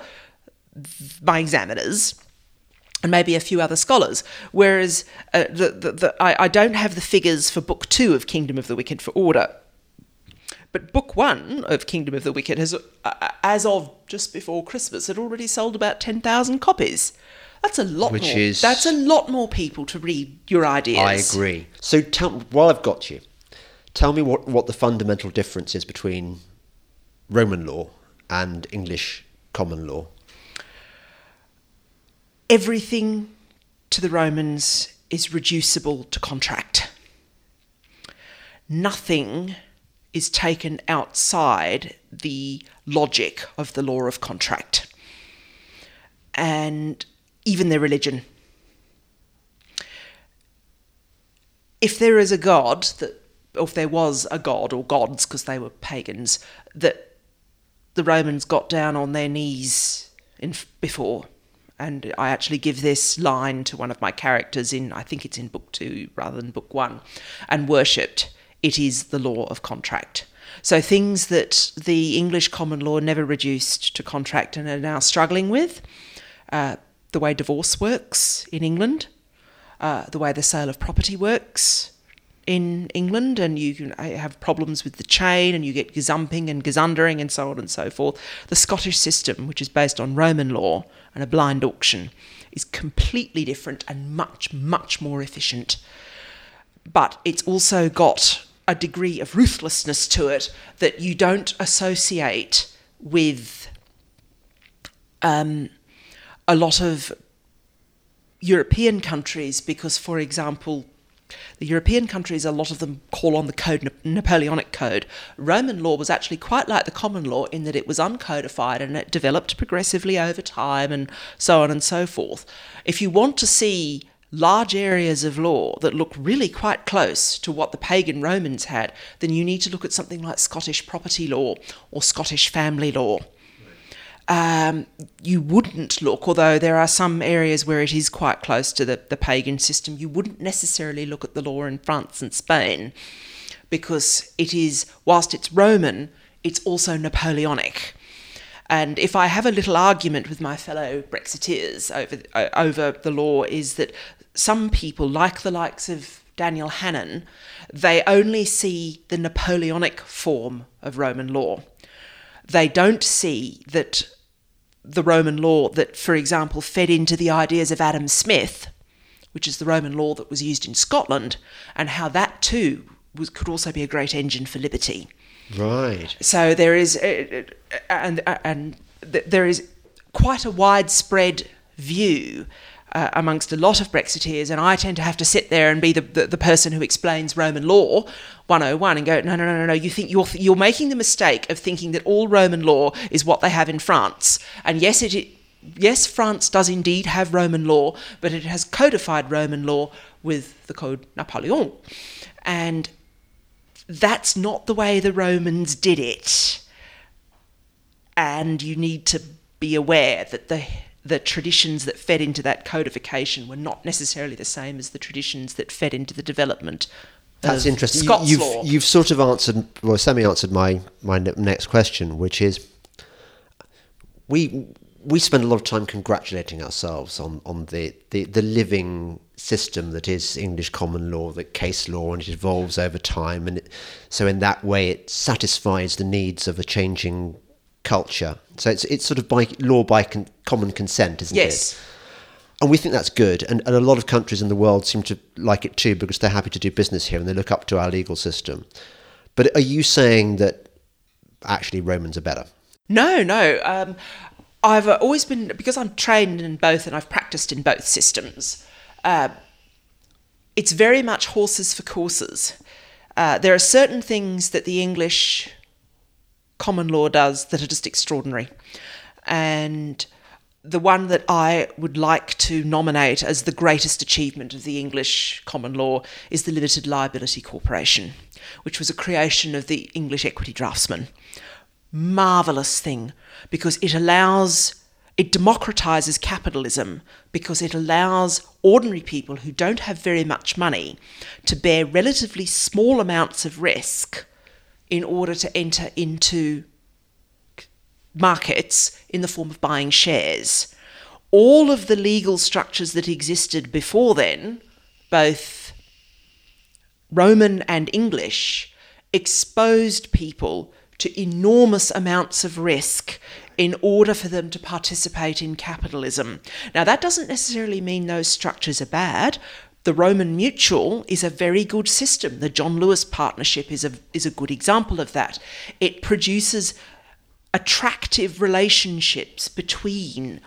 B: my examiners, and maybe a few other scholars. Whereas uh, the, the, the, I, I don't have the figures for book two of Kingdom of the Wicked for order. But book one of Kingdom of the Wicked has, uh, as of just before Christmas, had already sold about 10,000 copies. That's a lot
A: Which
B: more.
A: is-
B: That's a lot more people to read your ideas.
A: I agree. So tell, while I've got you, tell me what, what the fundamental difference is between Roman law and English common law.
B: Everything to the Romans is reducible to contract. Nothing is taken outside the logic of the law of contract. And even their religion. If there is a god that, or if there was a god or gods, because they were pagans, that the Romans got down on their knees in before, and I actually give this line to one of my characters in I think it's in book two rather than book one, and worshipped. It is the law of contract. So things that the English common law never reduced to contract and are now struggling with, uh, the way divorce works in England, uh, the way the sale of property works in England, and you can have problems with the chain, and you get gazumping and gazundering and so on and so forth. The Scottish system, which is based on Roman law and a blind auction, is completely different and much, much more efficient. But it's also got a degree of ruthlessness to it that you don't associate with um, a lot of European countries because, for example, the European countries, a lot of them call on the code Napoleonic Code. Roman law was actually quite like the common law in that it was uncodified and it developed progressively over time and so on and so forth. If you want to see large areas of law that look really quite close to what the pagan Romans had, then you need to look at something like Scottish property law or Scottish family law um, you wouldn't look, although there are some areas where it is quite close to the, the pagan system, you wouldn't necessarily look at the law in France and Spain because it is, whilst it's Roman, it's also Napoleonic. And if I have a little argument with my fellow Brexiteers over, over the law, is that some people, like the likes of Daniel Hannan, they only see the Napoleonic form of Roman law. They don't see that the Roman law that, for example, fed into the ideas of Adam Smith, which is the Roman law that was used in Scotland, and how that too was, could also be a great engine for liberty.
A: Right.
B: So there is, uh, and and there is quite a widespread view uh, amongst a lot of Brexiteers, and I tend to have to sit there and be the, the, the, person who explains Roman law 101 and go, no, no, no, no, no. You think you're you're making the mistake of thinking that all Roman law is what they have in France, and yes, it. Yes, France does indeed have Roman law, but it has codified Roman law with the Code Napoleon. And that's not the way the Romans did it. And you need to be aware that the the traditions that fed into that codification were not necessarily the same as the traditions that fed into the development.
A: That's interesting.
B: Scots
A: you, have
B: law.
A: you've sort of answered, well, semi-answered my my next question, which is we we spend a lot of time congratulating ourselves on on the, the, the living system that is English common law, the case law, and it evolves over time, and it, so in that way it satisfies the needs of a changing culture. So it's it's sort of by law by con- common consent, isn't it?
B: yes.
A: And we think that's good. And, and a lot of countries in the world seem to like it too because they're happy to do business here and they look up to our legal system. But are you saying that actually Romans are better?
B: No, no. Um, I've always been because I'm trained in both and I've practiced in both systems. Uh, it's very much horses for courses. Uh, there are certain things that the English common law does that are just extraordinary, and the one that I would like to nominate as the greatest achievement of the English common law is the Limited Liability Corporation, which was a creation of the English equity draftsman. Marvelous thing because it allows it democratizes capitalism because it allows ordinary people who don't have very much money to bear relatively small amounts of risk in order to enter into markets in the form of buying shares. All of the legal structures that existed before then, both Roman and English, exposed people to enormous amounts of risk in order for them to participate in capitalism. Now, that doesn't necessarily mean those structures are bad. The Roman Mutual is a very good system. The John Lewis Partnership is a, is a good example of that. It produces attractive relationships between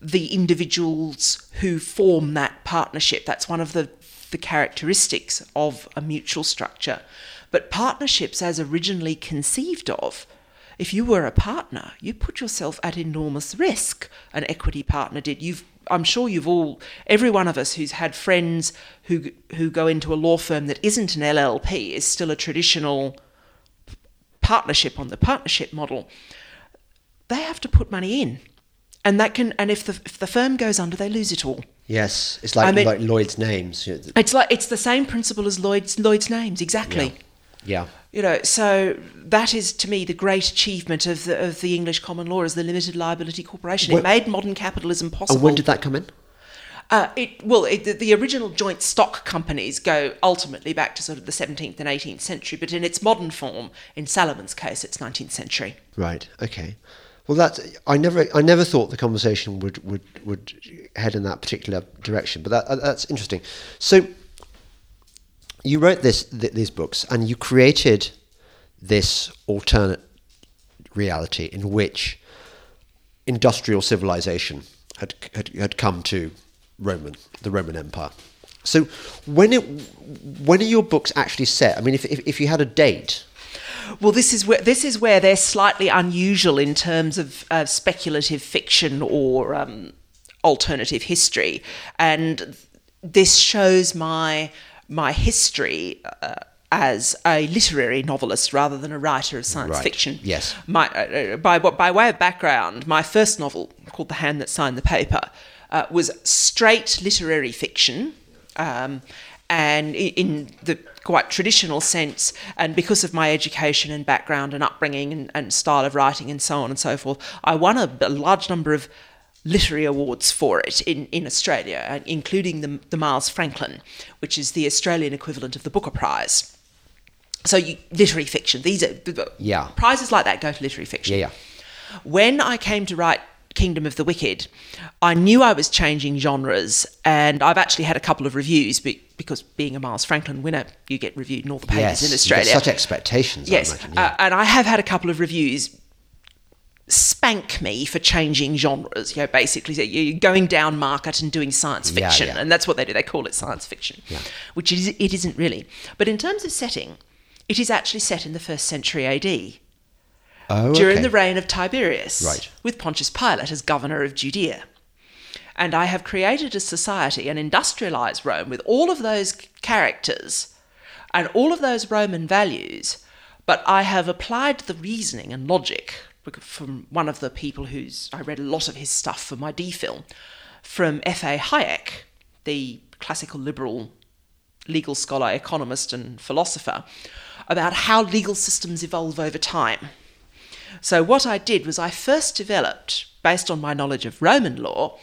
B: the individuals who form that partnership. That's one of the, the characteristics of a mutual structure. But partnerships, as originally conceived of, if you were a partner, you put yourself at enormous risk. An equity partner did. You've, I'm sure you've all, every one of us who's had friends who who go into a law firm that isn't an LLP is still a traditional partnership on the partnership model. They have to put money in, and that can, and if the if the firm goes under, they lose it all.
A: Yes, it's like
B: I mean-
A: like Lloyd's names.
B: It's like it's the same principle as Lloyd's Lloyd's names exactly.
A: Yeah.
B: You know, so that is to me the great achievement of the of the English common law is the limited liability corporation.
A: Wh-
B: it made modern capitalism possible.
A: And when did that come in?
B: Uh, it well, it, the, the original joint stock companies go ultimately back to sort of the 17th and 18th century, but in its modern form, in Salomon's case, it's 19th century.
A: Right. Okay. Well, that's I never I never thought the conversation would would would head in that particular direction, but that that's interesting. So you wrote this th- these books and you created this alternate reality in which industrial civilization had had, had come to Roman the Roman Empire. So when it when are your books actually set? I mean, if if, if you had a date.
B: Well, this is where this is where they're slightly unusual in terms of uh, speculative fiction or um, alternative history, and this shows my my history uh, as a literary novelist rather than a writer of science
A: Right.
B: fiction.
A: Yes.
B: My uh, by by way of background, my first novel called The Hand That Signed the Paper uh, was straight literary fiction. Um, and in the quite traditional sense, and because of my education and background and upbringing and, and style of writing and so on and so forth, I won a, a large number of literary awards for it in, in Australia, uh, including the, the Miles Franklin, which is the Australian equivalent of the Booker Prize. So, you, literary fiction. These are
A: Yeah.
B: prizes like that go to literary fiction.
A: Yeah,
B: When I came to write Kingdom of the Wicked, I knew I was changing genres, and I've actually had a couple of reviews be- because being a Miles Franklin winner, you get reviewed in all the papers
A: yes.
B: in Australia.
A: such expectations.
B: yes,
A: I imagine. Yeah.
B: uh, and I have had a couple of reviews spank me for changing genres. You know, basically, you're going down market and doing science fiction,
A: yeah.
B: and that's what they do. They call it science fiction, which is, it isn't really. But in terms of setting, it is actually set in the first century AD
A: oh,
B: during
A: okay.
B: the reign of Tiberius,
A: Right.
B: with Pontius Pilate as governor of Judea. And I have created a society, and industrialized Rome, with all of those characters and all of those Roman values, but I have applied the reasoning and logic from one of the people who's I read a lot of his stuff for my DPhil, from F.A. Hayek, the classical liberal legal scholar, economist, and philosopher, about how legal systems evolve over time. So, what I did was I first developed, based on my knowledge of Roman law,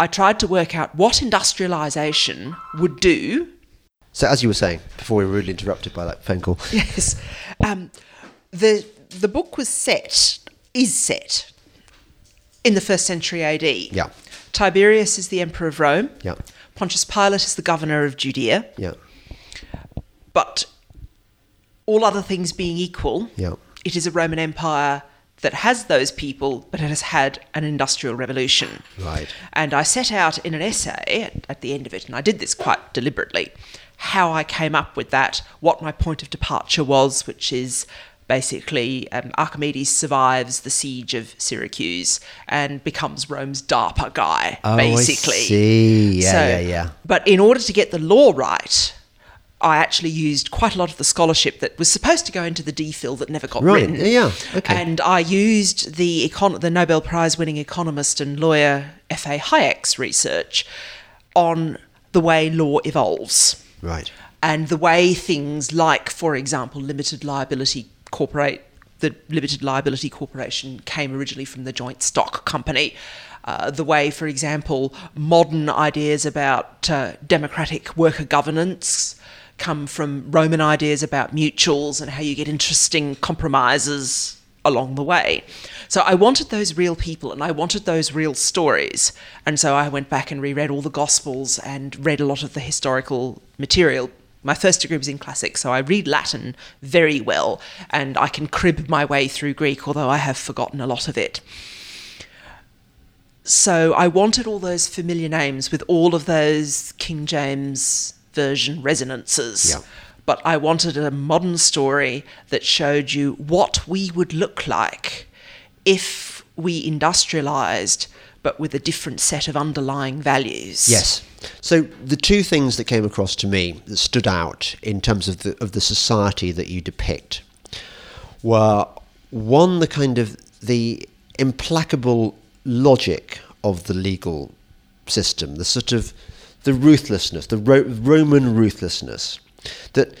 B: I tried to work out what industrialization would do.
A: So, as you were saying before, we were rudely interrupted by that phone call.
B: Yes. Um, the, the book was set, is set, in the first century AD.
A: Yeah.
B: Tiberius is the emperor of Rome.
A: Yeah.
B: Pontius Pilate is the governor of Judea.
A: Yeah.
B: But all other things being equal,
A: Yeah.
B: it is a Roman Empire that has those people, but it has had an industrial revolution.
A: Right.
B: And I set out in an essay at, at the end of it, and I did this quite deliberately, how I came up with that, what my point of departure was, which is basically um, Archimedes survives the siege of Syracuse and becomes Rome's DARPA guy,
A: Oh, I
B: basically.
A: see. Yeah, yeah, yeah.
B: But in order to get the law right, I actually used quite a lot of the scholarship that was supposed to go into the DPhil that never got
A: Right,
B: written.
A: yeah, okay.
B: And I used the econ- the Nobel Prize winning economist and lawyer F.A. Hayek's research on the way law evolves
A: Right.
B: and the way things like, for example, limited liability corporate, the limited liability corporation came originally from the joint stock company. Uh, the way, for example, modern ideas about uh, democratic worker governance come from Roman ideas about mutuals and how you get interesting compromises along the way. So I wanted those real people and I wanted those real stories. And so I went back and reread all the Gospels and read a lot of the historical material. My first degree was in classics, so I read Latin very well and I can crib my way through Greek, although I have forgotten a lot of it. So I wanted all those familiar names with all of those King James version resonances.
A: Yeah.
B: But I wanted a modern story that showed you what we would look like if we industrialized, but with a different set of underlying values.
A: Yes. So the two things that came across to me that stood out in terms of the of the society that you depict were one the kind of the implacable logic of the legal system, the sort of the ruthlessness, the Ro- Roman ruthlessness that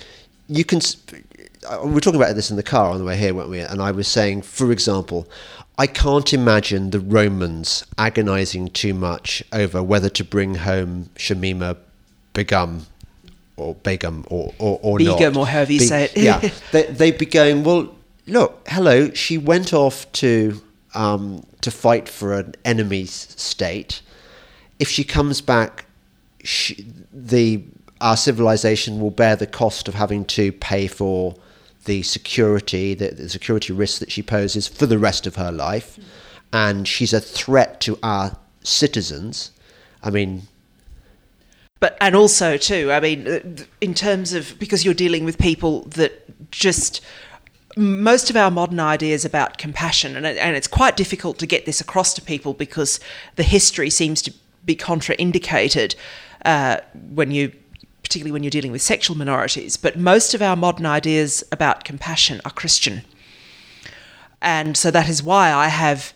A: you can. sp- uh, We were talking about this in the car on the way here, weren't we? And I was saying, for example, I can't imagine the Romans agonizing too much over whether to bring home Shamima Begum or Begum or, or, or not.
B: Begum, or however you say it.
A: yeah. They, they'd be going, well, look, hello, she went off to, um, to fight for an enemy state. If she comes back, she, the our civilization will bear the cost of having to pay for the security, the, the security risks that she poses for the rest of her life, and she's a threat to our citizens. I mean,
B: but and also too i mean uh, in terms of because you're dealing with people that just most of our modern ideas about compassion and, and it's quite difficult to get this across to people because the history seems to be contraindicated uh, when you particularly when you're dealing with sexual minorities but most of our modern ideas about compassion are christian and so that is why i have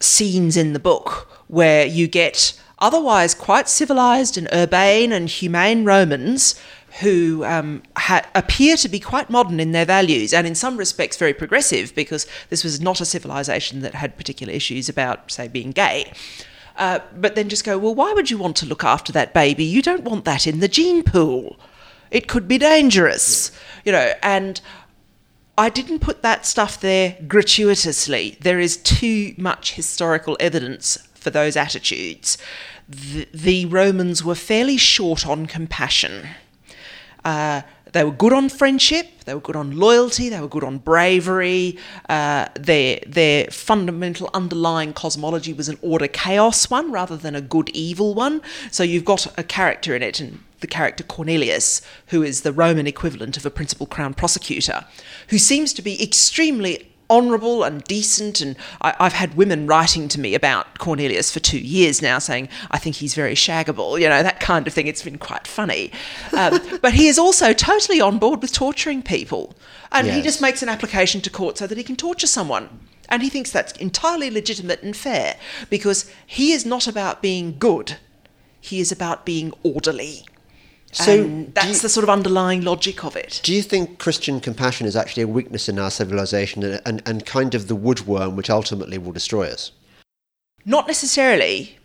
B: scenes in the book where you get otherwise quite civilized and urbane and humane Romans who um, ha- appear to be quite modern in their values and in some respects very progressive because this was not a civilization that had particular issues about, say, being gay. Uh, but then just go, well, why would you want to look after that baby? You don't want that in the gene pool. It could be dangerous, you know, and I didn't put that stuff there gratuitously. There is too much historical evidence for those attitudes. The, the Romans were fairly short on compassion. Uh, they were good on friendship, they were good on loyalty, they were good on bravery. Uh, their, their fundamental underlying cosmology was an order chaos one rather than a good evil one. So you've got a character in it, and the character Cornelius, who is the Roman equivalent of a principal crown prosecutor, who seems to be extremely honourable and decent. And I, I've had women writing to me about Cornelius for two years now saying, I think he's very shaggable, you know, that kind of thing. It's been quite funny. Um, but he is also totally on board with torturing people. And he just makes an application to court so that he can torture someone. And he thinks that's entirely legitimate and fair because he is not about being good, he is about being orderly.
A: So
B: that's
A: you-
B: the sort of underlying logic of it.
A: Do you think Christian compassion is actually a weakness in our civilization and, and, and kind of the woodworm which ultimately will destroy us?
B: Not necessarily,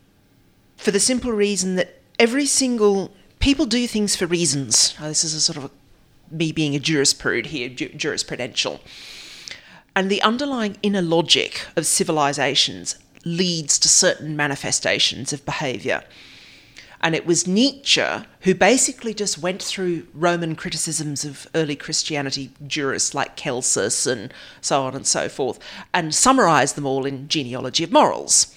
B: for the simple reason that every single people do things for reasons. Now, this is a sort of a, me being a jurisprude here, ju- jurisprudential, and the underlying inner logic of civilizations leads to certain manifestations of behaviour. And it was Nietzsche who basically just went through Roman criticisms of early Christianity jurists like Celsus and so on and so forth, and summarised them all in Genealogy of Morals.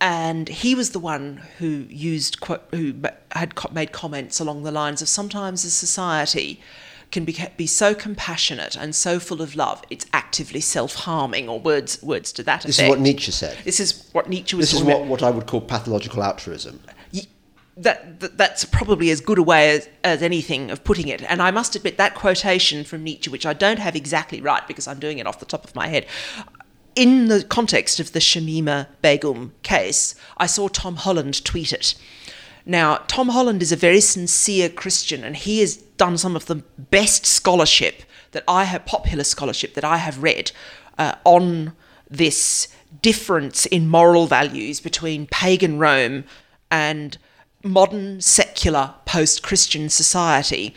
B: And he was the one who used, who had made comments along the lines of sometimes a society can be, be so compassionate and so full of love, it's actively self-harming, or words words to that effect.
A: This is what Nietzsche said.
B: This is what Nietzsche was
A: This is what,
B: about
A: what I would call pathological altruism.
B: That, that that's probably as good a way as, as anything of putting it. And I must admit that quotation from Nietzsche, which I don't have exactly right because I'm doing it off the top of my head, in the context of the Shamima Begum case, I saw Tom Holland tweet it. Now, Tom Holland is a very sincere Christian, and he has done some of the best scholarship that I have, popular scholarship that I have read uh, on this difference in moral values between pagan Rome and modern, secular, post Christian society.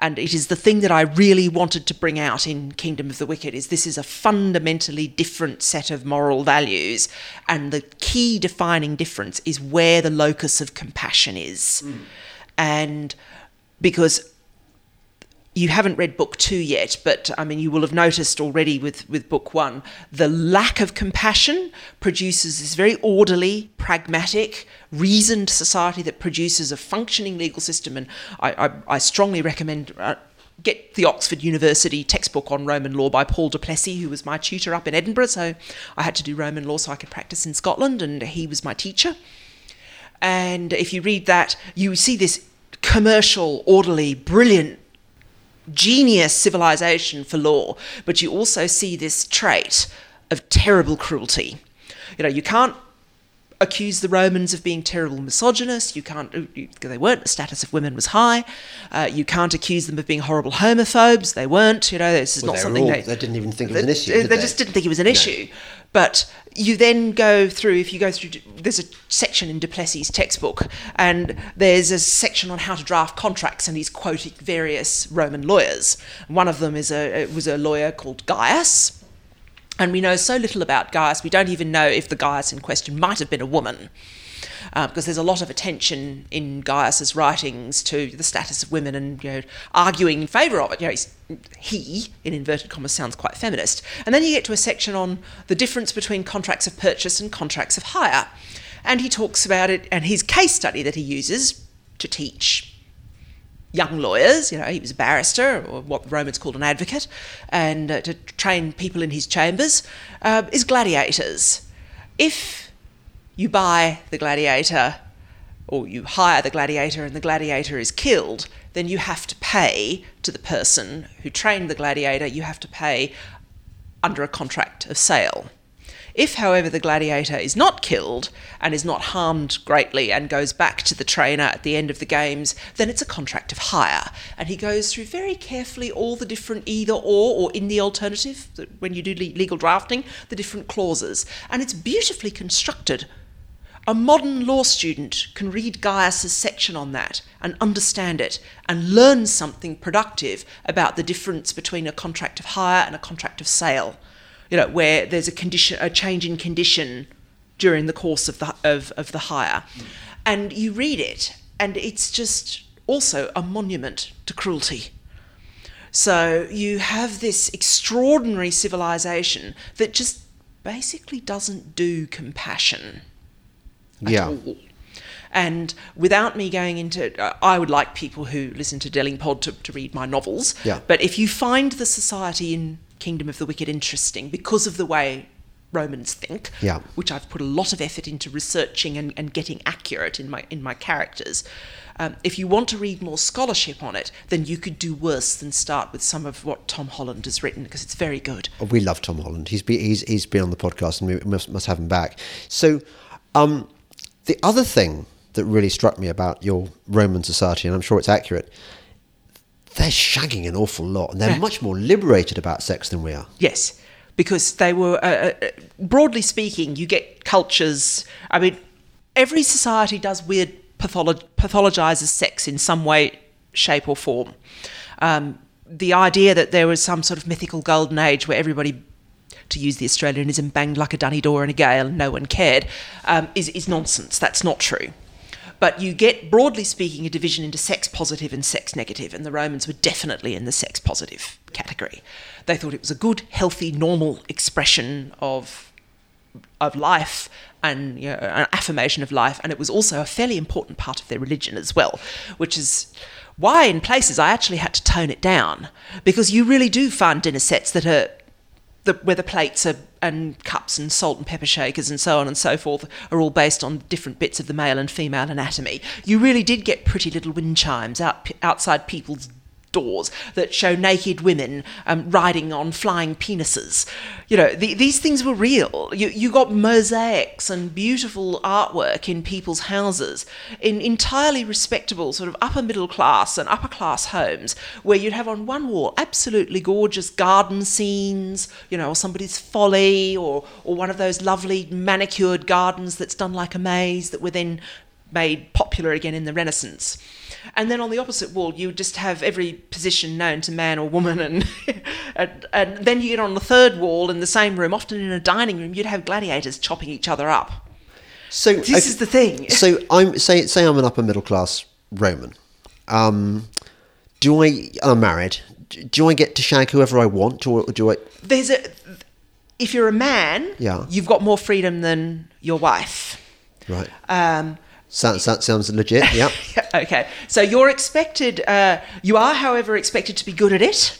B: And it is the thing that I really wanted to bring out in Kingdom of the Wicked is this is a fundamentally different set of moral values. And the key defining difference is where the locus of compassion is. Hmm. And because you haven't read book two yet, but I mean, you will have noticed already with, with book one, the lack of compassion produces this very orderly, pragmatic, reasoned society that produces a functioning legal system. And I, I, I strongly recommend. Uh, get the Oxford University textbook on Roman law by Paul du Plessis, who was my tutor up in Edinburgh. So I had to do Roman law so I could practice in Scotland, and he was my teacher. And if you read that, you see this commercial, orderly, brilliant genius civilization for law, but you also see this trait of terrible cruelty. You know, you can't accuse the Romans of being terrible misogynists. You can't, you, they weren't. The status of women was high. Uh, you can't accuse them of being horrible homophobes. They weren't. You know, this is
A: Well,
B: not something
A: all-
B: they,
A: they didn't even think it was an issue.
B: they, they just didn't think it was an issue. But you then go through, if you go through, there's a section in du Plessis' textbook, and there's a section on how to draft contracts, and he's quoting various Roman lawyers. One of them is a it was a lawyer called Gaius, and we know so little about Gaius, we don't even know if the Gaius in question might have been a woman. Uh, because there's a lot of attention in Gaius's writings to the status of women and you know arguing in favour of it. You know, he, in inverted commas, sounds quite feminist. And then you get to a section on the difference between contracts of purchase and contracts of hire, and he talks about it and his case study that he uses to teach young lawyers, you know, he was a barrister, or what the Romans called an advocate, and uh, to train people in his chambers, uh, is gladiators. If you buy the gladiator, or you hire the gladiator and the gladiator is killed, then you have to pay to the person who trained the gladiator, you have to pay under a contract of sale. If, however, the gladiator is not killed and is not harmed greatly and goes back to the trainer at the end of the games, then it's a contract of hire. And he goes through very carefully all the different either or or in the alternative, when you do legal drafting, the different clauses. And it's beautifully constructed. A modern law student can read Gaius's section on that and understand it and learn something productive about the difference between a contract of hire and a contract of sale. You know, where there's a condition, a change in condition during the course of the of, of the hire, and you read it, and it's just also a monument to cruelty. So you have this extraordinary civilization that just basically doesn't do compassion at
A: Yeah.
B: all. And without me going into, uh, I would like people who listen to Delingpod to, to read my novels.
A: Yeah.
B: But if you find the society in Kingdom of the Wicked interesting because of the way Romans think,
A: Yeah.
B: which I've put a lot of effort into researching and, and getting accurate in my in my characters. Um, if you want to read more scholarship on it, then you could do worse than start with some of what Tom Holland has written because it's very good.
A: Oh, we love Tom Holland. He's been he's he's been on the podcast, and we must must have him back. So, um, the other thing that really struck me about your Roman society, and I'm sure it's accurate, they're shagging an awful lot, and they're
B: Yeah.
A: much more liberated about sex than we are.
B: Yes, because they were, uh, uh, broadly speaking, you get cultures. I mean, every society does weird patholo- pathologizes sex in some way, shape, or form. Um, the idea that there was some sort of mythical golden age where everybody, to use the Australianism, banged like a dunny door in a gale and no one cared, um, is, is nonsense. That's not true. But you get, broadly speaking, a division into sex positive and sex negative, and the Romans were definitely in the sex positive category. They thought it was a good, healthy, normal expression of of life and you know, an affirmation of life, and it was also a fairly important part of their religion as well, which is why in places I actually had to tone it down because you really do find dinner sets that are the, where the plates are, and cups and salt and pepper shakers and so on and so forth are all based on different bits of the male and female anatomy. You really did get pretty little wind chimes out, outside people's that show naked women um, riding on flying penises. You know, the, these things were real. You, you got mosaics and beautiful artwork in people's houses in entirely respectable sort of upper middle class and upper class homes where you'd have on one wall absolutely gorgeous garden scenes, you know, or somebody's folly or, or one of those lovely manicured gardens that's done like a maze that were then made popular again in the Renaissance. And then on the opposite wall, you would just have every position known to man or woman, and, and and then you get on the third wall in the same room, often in a dining room, you'd have gladiators chopping each other up.
A: So
B: This is the thing.
A: So I'm say say I'm an upper middle class Roman. Um, do I? I'm married. Do I get to shag whoever I want, or do I?
B: There's a if you're a man,
A: Yeah.
B: you've got more freedom than your wife.
A: Right.
B: Um,
A: Sounds that sounds legit. Yeah.
B: okay, so you're expected. Uh, you are, however, expected to be good at it.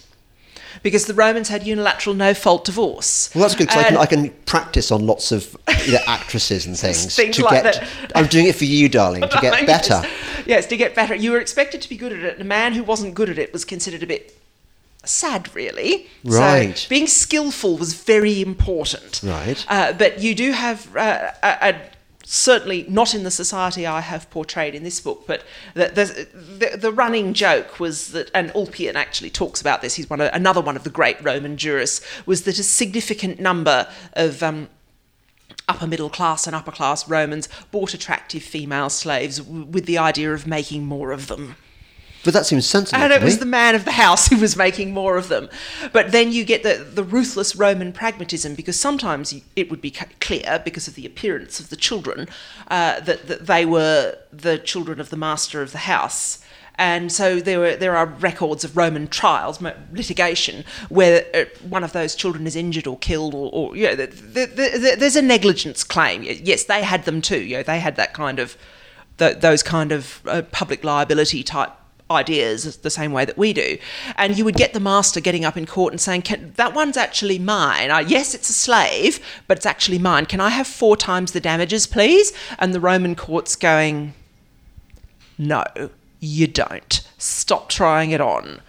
B: Because the Romans had unilateral no fault divorce.
A: Well, that's good because I can, I can practice on lots of you know, actresses and things,
B: Things
A: to
B: like
A: get.
B: that.
A: I'm doing it for you, darling, to get better.
B: Yes. yes, to get better. You were expected to be good at it. and A man who wasn't good at it was considered a bit sad, really.
A: Right.
B: So being skillful was very important.
A: Right.
B: Uh, but you do have uh, a, a certainly not in the society I have portrayed in this book, but the, the, the, running joke was that, and Ulpian actually talks about this, he's one of, another one of the great Roman jurists, was that a significant number of um, upper middle class and upper class Romans bought attractive female slaves w- with the idea of making more of them.
A: But that seems sensible.
B: And
A: to
B: it was the man of the house who was making more of them. But then you get the, the ruthless Roman pragmatism because sometimes you- it would be clear, because of the appearance of the children, uh, that, that they were the children of the master of the house. And so there were there are records of Roman trials, litigation, where uh, one of those children is injured or killed, or, or you know, th th th there's a negligence claim. Yes, they had them too. You know, they had that kind of th- those kind of uh, public liability type ideas the same way that we do. And you would get the master getting up in court and saying, Can, That one's actually mine. Uh, yes, it's a slave, but it's actually mine. Can I have four times the damages, please? And the Roman court's going, No, you don't. Stop trying it on.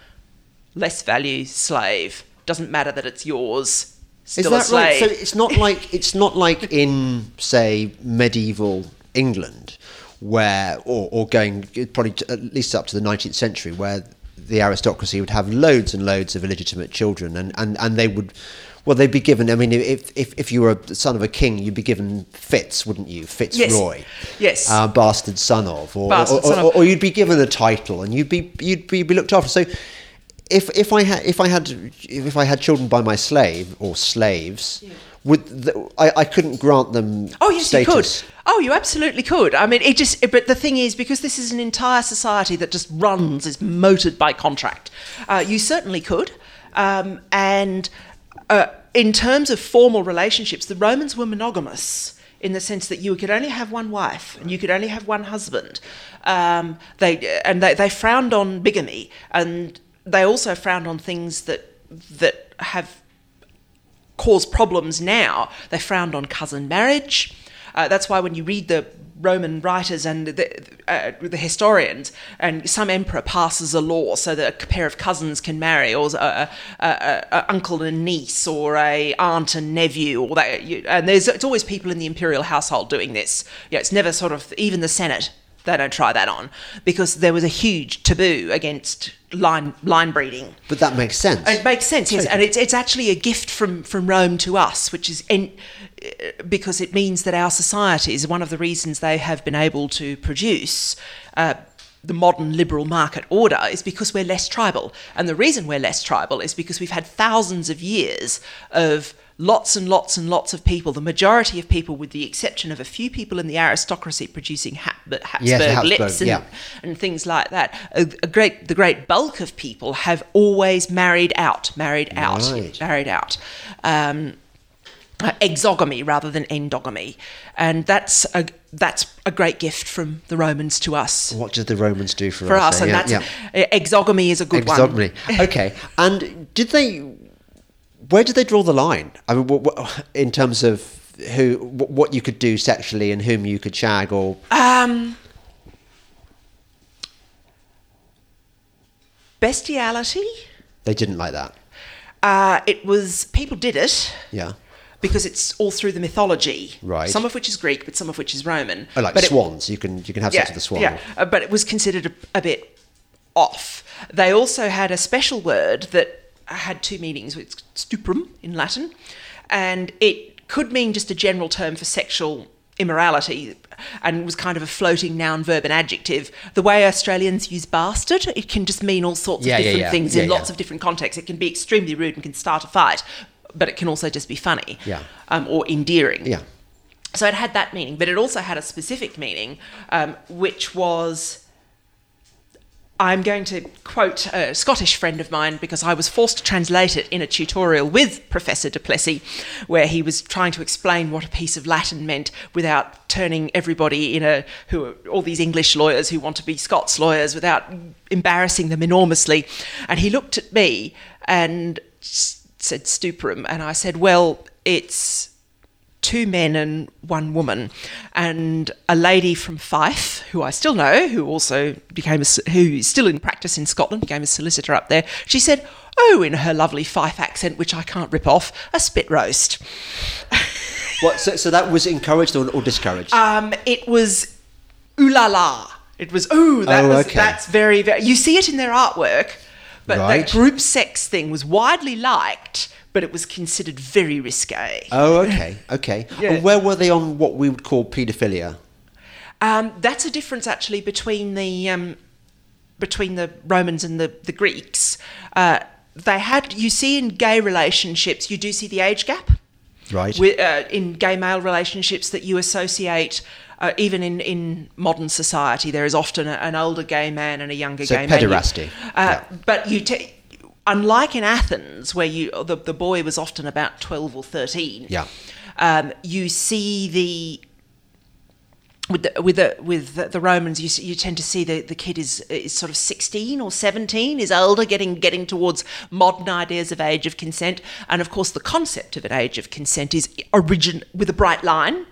B: Less value, slave. Doesn't matter that it's yours. Still
A: Is
B: a
A: that
B: slave.
A: right? So it's not like it's not like in say medieval England, where or, or going probably to, at least up to the 19th century, where the aristocracy would have loads and loads of illegitimate children, and, and, and they would. Well, they'd be given. I mean, if, if, if you were the son of a king, you'd be given Fitz, wouldn't you? Fitzroy,
B: Yes.
A: uh, bastard son of, or,
B: Bastard
A: or,
B: son of.
A: or you'd be given a title, and you'd be you'd be, be looked after. So, if if I had if I had if I had children by my slave or slaves, would the, I I couldn't grant them
B: Oh yes,
A: status.
B: you could. Oh, you absolutely could. I mean, it just. But the thing is, because this is an entire society that just runs, is motored by contract. Uh, you certainly could, um, and uh, in terms of formal relationships, the Romans were monogamous in the sense that you could only have one wife and you could only have one husband. Um, they and they, they frowned on bigamy, and they also frowned on things that that have cause problems now. They frowned on cousin marriage. Uh, that's why when you read the Roman writers and the, uh, the historians, and some emperor passes a law so that a pair of cousins can marry, or a, a, a, uncle and niece, or a aunt and nephew, or that. You, and there's it's always people in the imperial household doing this. Yeah, it's never sort of even the Senate. They don't try that on because there was a huge taboo against line line breeding.
A: But that makes sense.
B: It makes sense, yes, and it's it's actually a gift from from Rome to us, which is en- uh, because it means that our societies, one of the reasons they have been able to produce. Uh, the modern liberal market order is because we're less tribal. And the reason we're less tribal is because we've had thousands of years of lots and lots and lots of people, the majority of people, with the exception of a few people in the aristocracy producing Hab- Habsburg,
A: Yes, Habsburg,
B: lips and,
A: yeah.
B: and things like that. A, a great, the great bulk of people have always married out, married out,
A: Right.
B: married out. Um, exogamy rather than endogamy, and that's a that's a great gift from the Romans to us.
A: what did the Romans do for,
B: For us,
A: then?
B: and
A: Yeah,
B: that's
A: yeah.
B: exogamy is a good one.
A: Exogamy. okay. And did they? Where did they draw the line? I mean, what, what, in terms of who, what, you could do sexually and whom you could shag, or
B: Um, bestiality.
A: they didn't like that.
B: Uh, it was people did it.
A: Yeah.
B: because it's all through the mythology.
A: Right.
B: Some of which is Greek, but some of which is Roman.
A: Oh, like
B: but it-
A: swans. you can you can have sex with a swan.
B: Yeah, uh, but it was considered a, a bit off. They also had a special word that had two meanings. It's stuprum in Latin, and it could mean just a general term for sexual immorality. and was kind of a floating noun, verb, and adjective. The way Australians use bastard, it can just mean all sorts
A: Yeah,
B: of different
A: yeah.
B: things
A: Yeah,
B: in
A: yeah.
B: lots of different contexts. It can be extremely rude and can start a fight, but it can also just be funny
A: Yeah.
B: um, or endearing.
A: Yeah.
B: So it had that meaning, but it also had a specific meaning, um, which was. I'm going to quote a Scottish friend of mine because I was forced to translate it in a tutorial with Professor de du Plessis, where he was trying to explain what a piece of Latin meant without turning everybody in a who are all these English lawyers who want to be Scots lawyers without embarrassing them enormously. And he looked at me and said stuprum, and I said, "Well, it's." Two men and one woman, and a lady from Fife, who I still know, who also became a, who is still in practice in Scotland, became a solicitor up there. She said, "Oh, in her lovely Fife accent, which I can't rip off, a spit roast."
A: What? So, so that was encouraged or, or discouraged?
B: Um, it was ooh la la. It was ooh that
A: Oh,
B: was
A: okay.
B: that's very very. You see it in their artwork, but
A: Right.
B: that group sex thing was widely liked, but it was considered very risque.
A: oh, okay, okay.
B: Yeah.
A: And where were they on what we would call paedophilia?
B: Um, that's a difference actually between the um, between the Romans and the the Greeks. Uh, they had you see in gay relationships you do see the age gap.
A: Right.
B: With, uh, in gay male relationships that you associate. Uh, even in, in modern society, there is often a, an older gay man and a younger
A: So
B: gay man.
A: Pederasty.
B: Uh,
A: Yeah.
B: But you, ta- unlike in Athens, where you the, the boy was often about twelve or thirteen.
A: Yeah.
B: Um, you see the with the, with the, with the, the Romans, you, you tend to see the, the kid is is sort of sixteen or seventeen, is older, getting getting towards modern ideas of age of consent, and of course the concept of an age of consent is origin with a bright line.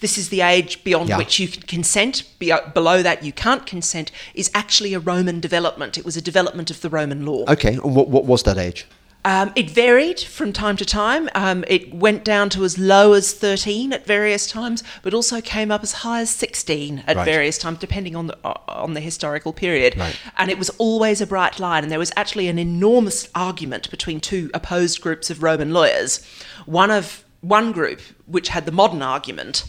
B: This is the age beyond
A: Yeah.
B: which you can consent. Be, below that, you can't consent. Is actually a Roman development. It was a development of the Roman law.
A: Okay. And what, what was that age?
B: Um, it varied from time to time. Um, it went down to as low as 13 at various times, but also came up as high as 16 at
A: Right.
B: various times, depending on the on the historical period.
A: Right.
B: And it was always a bright line. And there was actually an enormous argument between two opposed groups of Roman lawyers. One of one group, which had the modern argument,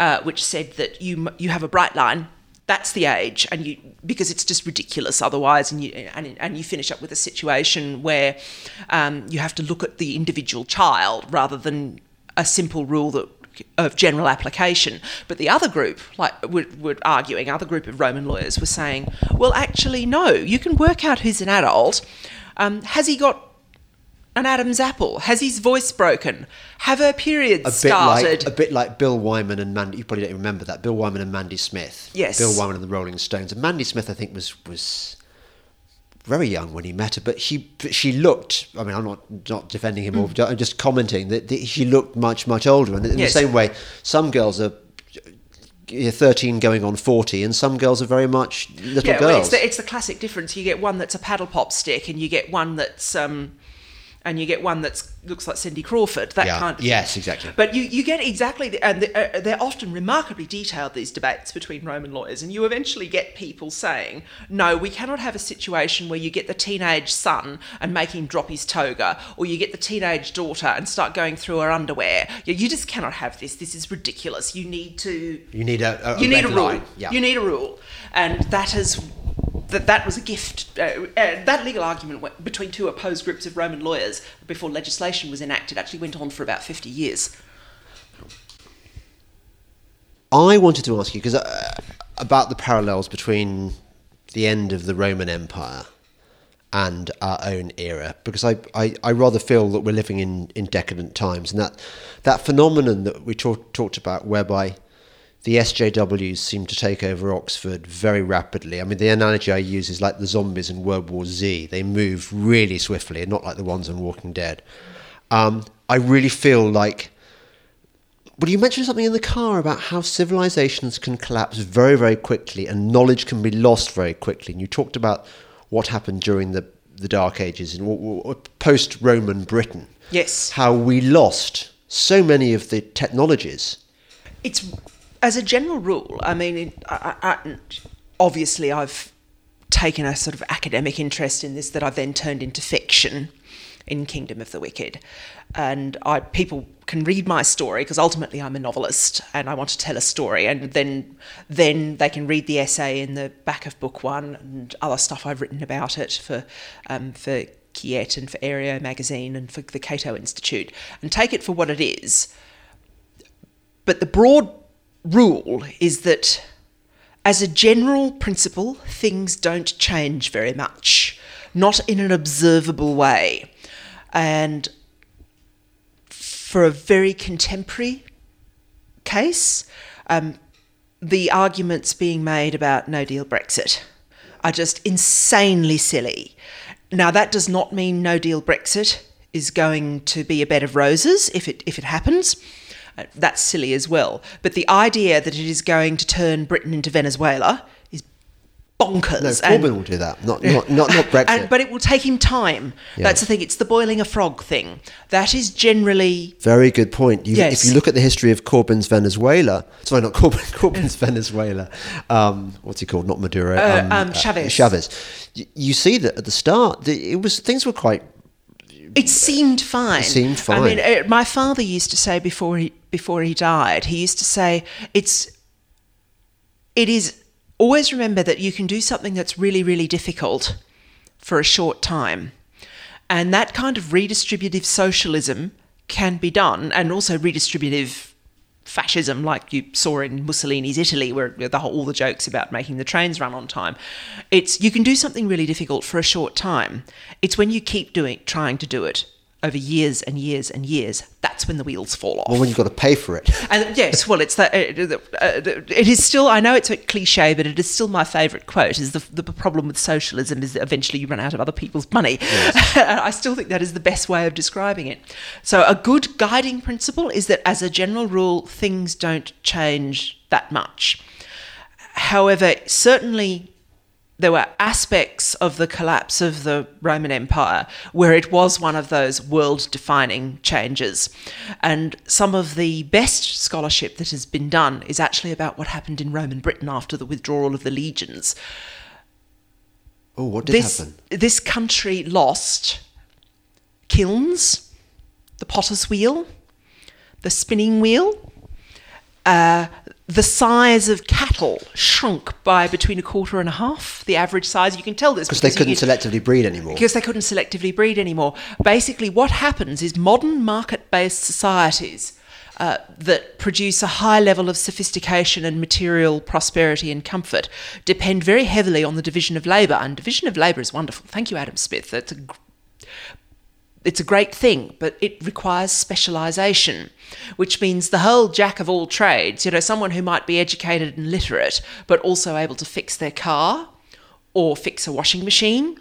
B: uh, which said that you you have a bright line. That's the age, and you because it's just ridiculous otherwise, and you and, and you finish up with a situation where um, you have to look at the individual child rather than a simple rule that of general application. But the other group, like were, were arguing, other group of Roman lawyers were saying, well, actually, no, you can work out who's an adult. Um, has he got an Adam's apple? Has his voice broken? Have her periods
A: A bit
B: started?
A: like a bit like Bill Wyman and Mandy. You probably don't remember that. Bill Wyman and Mandy Smith.
B: Yes.
A: Bill Wyman and the Rolling Stones. And Mandy Smith, I think, was was very young when he met her, but she she looked. I mean, I'm not not defending him, or I'm just commenting that, that she looked much much older. And in
B: Mm. Yes.
A: the same way, some girls are. you're 13 going on 40 and some girls are very much little
B: yeah, well,
A: girls
B: it's the, it's the classic difference. You get one that's a paddle pop stick, and you get one that's um, and you get one that looks like Cindy Crawford. That
A: Yeah,
B: kind of
A: yes, exactly.
B: But you, you get exactly, the, and the, uh, they're often remarkably detailed. These debates between Roman lawyers, and you eventually get people saying, "No, we cannot have a situation where you get the teenage son and make him drop his toga, or you get the teenage daughter and start going through her underwear. You, you just cannot have this. This is ridiculous. You need to."
A: you need a, a
B: you need a rule.
A: yeah
B: You need a rule, and that has that that was a gift. Uh, uh, that legal argument went between two opposed groups of Roman lawyers before legislation was enacted actually went on for about fifty years.
A: I wanted to ask you because uh, about the parallels between the end of the Roman Empire and our own era, because I, I, I rather feel that we're living in, in decadent times, and that that phenomenon that we talk, talked about, whereby the SJWs seem to take over Oxford very rapidly. I mean, the analogy I use is like the zombies in World War Z. They move really swiftly, and not like the ones on Walking Dead. Um, I really feel like well, you mentioned something in the car about how civilizations can collapse very, very quickly and knowledge can be lost very quickly. And you talked about what happened during the, the Dark Ages in post Roman Britain.
B: Yes.
A: How we lost so many of the technologies.
B: It's as a general rule. I mean, I, I, obviously, I've taken a sort of academic interest in this that I've then turned into fiction. in Kingdom of the Wicked. And I people can read my story because ultimately I'm a novelist and I want to tell a story and then then they can read the essay in the back of book one and other stuff I've written about it for um, for Kiet and for Areo magazine and for the Cato Institute and take it for what it is. But the broad rule is that as a general principle, things don't change very much, not in an observable way. And for a very contemporary case, um, the arguments being made about no deal Brexit are just insanely silly. Now, that does not mean no deal Brexit is going to be a bed of roses if it, if it happens. Uh, that's silly as well. But the idea that it is going to turn Britain into Venezuela is bonkers.
A: No,
B: and-
A: Corbyn will do that. Not not not, not Brexit.
B: and, but it will take him time. That's the thing. It's the boiling a frog thing. That is generally
A: Very good point. You,
B: Yes.
A: If you look at the history of Corbyn's Venezuela, sorry, not Corbyn, Corbyn's Venezuela. Um, what's he called? Not Maduro.
B: Uh, um, Chavez.
A: Chavez. Y- You see that at the start, the, it was things were quite.
B: It seemed fine.
A: It seemed fine.
B: I mean, uh, my father used to say before he before he died, he used to say, "It's it is always remember that you can do something that's really really difficult for a short time, and that kind of redistributive socialism can be done, and also redistributive." Fascism, like you saw in Mussolini's Italy, where the whole, all the jokes about making the trains run on time, it's you can do something really difficult for a short time. It's when you keep doing, trying to do it over years and years and years, that's when the wheels fall off.
A: Well, when you've got to pay for it.
B: And yes, well, it's that. Uh, uh, it is still. I know it's a cliche, but it is still my favourite quote. Is the the problem with socialism is that eventually you run out of other people's money. I still think that is the best way of describing it. So a good guiding principle is that, as a general rule, things don't change that much. However, certainly there were aspects of the collapse of the Roman Empire where it was one of those world defining changes. And some of the best scholarship that has been done is actually about what happened in Roman Britain after the withdrawal of the legions.
A: Oh, what did
B: This,
A: happen?
B: this country lost kilns, the potter's wheel, the spinning wheel, uh, the size of cattle shrunk by between a quarter and a half the average size. You can tell this
A: Because they couldn't selectively breed anymore.
B: because they couldn't selectively breed anymore. Basically, what happens is modern market based societies uh, that produce a high level of sophistication and material prosperity and comfort depend very heavily on the division of labour. And division of labour is wonderful. Thank you, Adam Smith. That's a it's a great thing, but it requires specialisation, which means the whole jack of all trades, you know, someone who might be educated and literate, but also able to fix their car or fix a washing machine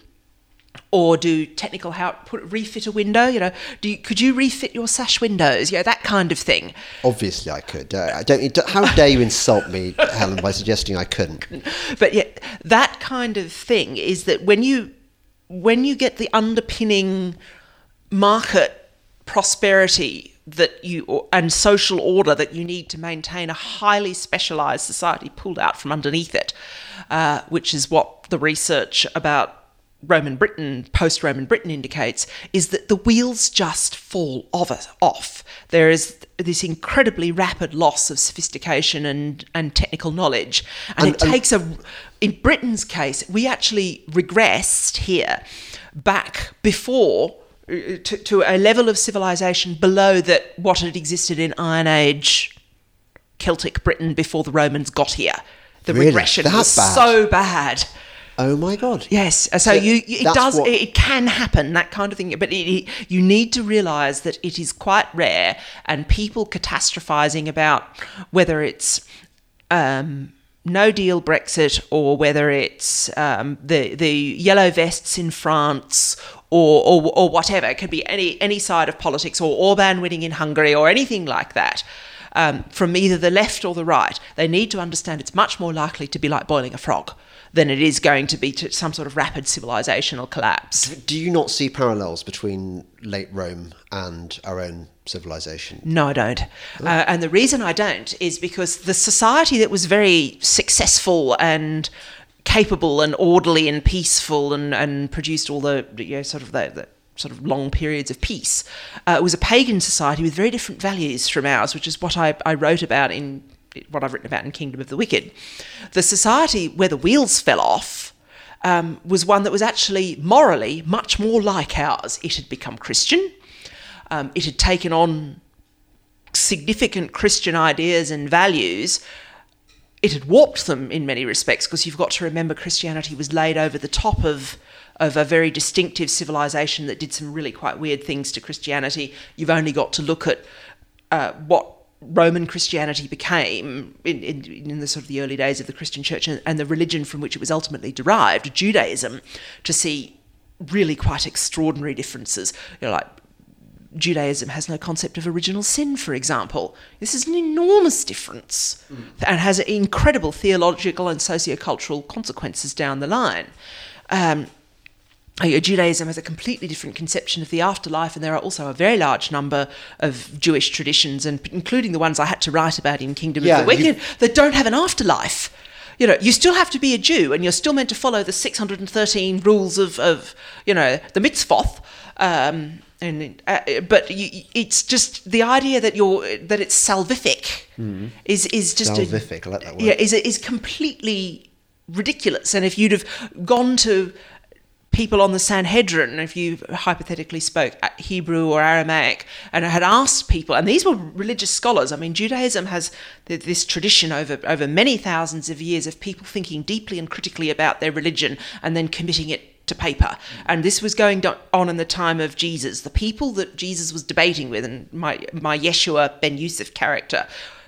B: or do technical how put refit a window you know do you, could you refit your sash windows you know that kind of thing
A: Obviously, I could. Uh, I don't. How dare you insult me, Helen, by suggesting I couldn't?
B: but yet that kind of thing is that when you when you get the underpinning market prosperity that you and social order that you need to maintain a highly specialized society pulled out from underneath it uh, which is what the research about Roman Britain, post Roman Britain indicates, is that the wheels just fall off. off. There is this incredibly rapid loss of sophistication and, and technical knowledge. And,
A: And-
B: it
A: and-
B: takes a. In Britain's case, we actually regressed here back before. To, to a level of civilization below that what had existed in Iron Age Celtic Britain before the Romans got here. The
A: Really?
B: regression
A: That
B: was
A: bad?
B: so bad.
A: Oh my god.
B: Yes, so,
A: So
B: you, it does
A: what-
B: it, it can happen that kind of thing, but it, it, you need to realise that it is quite rare, and people catastrophising about whether it's um, no deal Brexit or whether it's um, the the yellow vests in France or, or or whatever. It could be any any side of politics or Orban winning in Hungary or anything like that. Um, from either the left or the right, they need to understand it's much more likely to be like boiling a frog than it is going to be to some sort of rapid civilizational collapse.
A: Do you not see parallels between late Rome and our own civilization?
B: No, I don't. Uh, and the reason I don't is because the society that was very successful and capable and orderly and peaceful and, and produced all the you know, sort of the, the sort of long periods of peace. Uh, it was a pagan society with very different values from ours, which is what I, I wrote about in what I've written about in Kingdom of the Wicked. The society where the wheels fell off um, was one that was actually morally much more like ours. It had become Christian. Um, it had taken on significant Christian ideas and values. It had warped them in many respects because you've got to remember Christianity was laid over the top of of a very distinctive civilization that did some really quite weird things to Christianity. You've only got to look at uh, what Roman Christianity became in, in, in, the sort of the early days of the Christian church and, and the religion from which it was ultimately derived, Judaism, to see really quite extraordinary differences. You know, like Judaism has no concept of original sin, for example. This is an enormous difference mm. and has incredible theological and sociocultural consequences down the line. Um, Judaism has a completely different conception of the afterlife, and there are also a very large number of Jewish traditions, and including the ones I had to write about in Kingdom yeah, of the Wicked, you... that don't have an afterlife. You know, you still have to be a Jew, and you're still meant to follow the 613 rules of, of you know, the mitzvot. Um, and uh, but you, it's just the idea that you're that it's salvific mm. is is just
A: salvific. A, I like that word.
B: Yeah, is is completely ridiculous. And if you'd have gone to people on the Sanhedrin, if you hypothetically spoke Hebrew or Aramaic, and had asked people, and these were religious scholars. I mean, Judaism has this tradition over over many thousands of years of people thinking deeply and critically about their religion and then committing it to paper. And this was going on in the time of Jesus. The people that Jesus was debating with, and my my Yeshua ben Yusuf character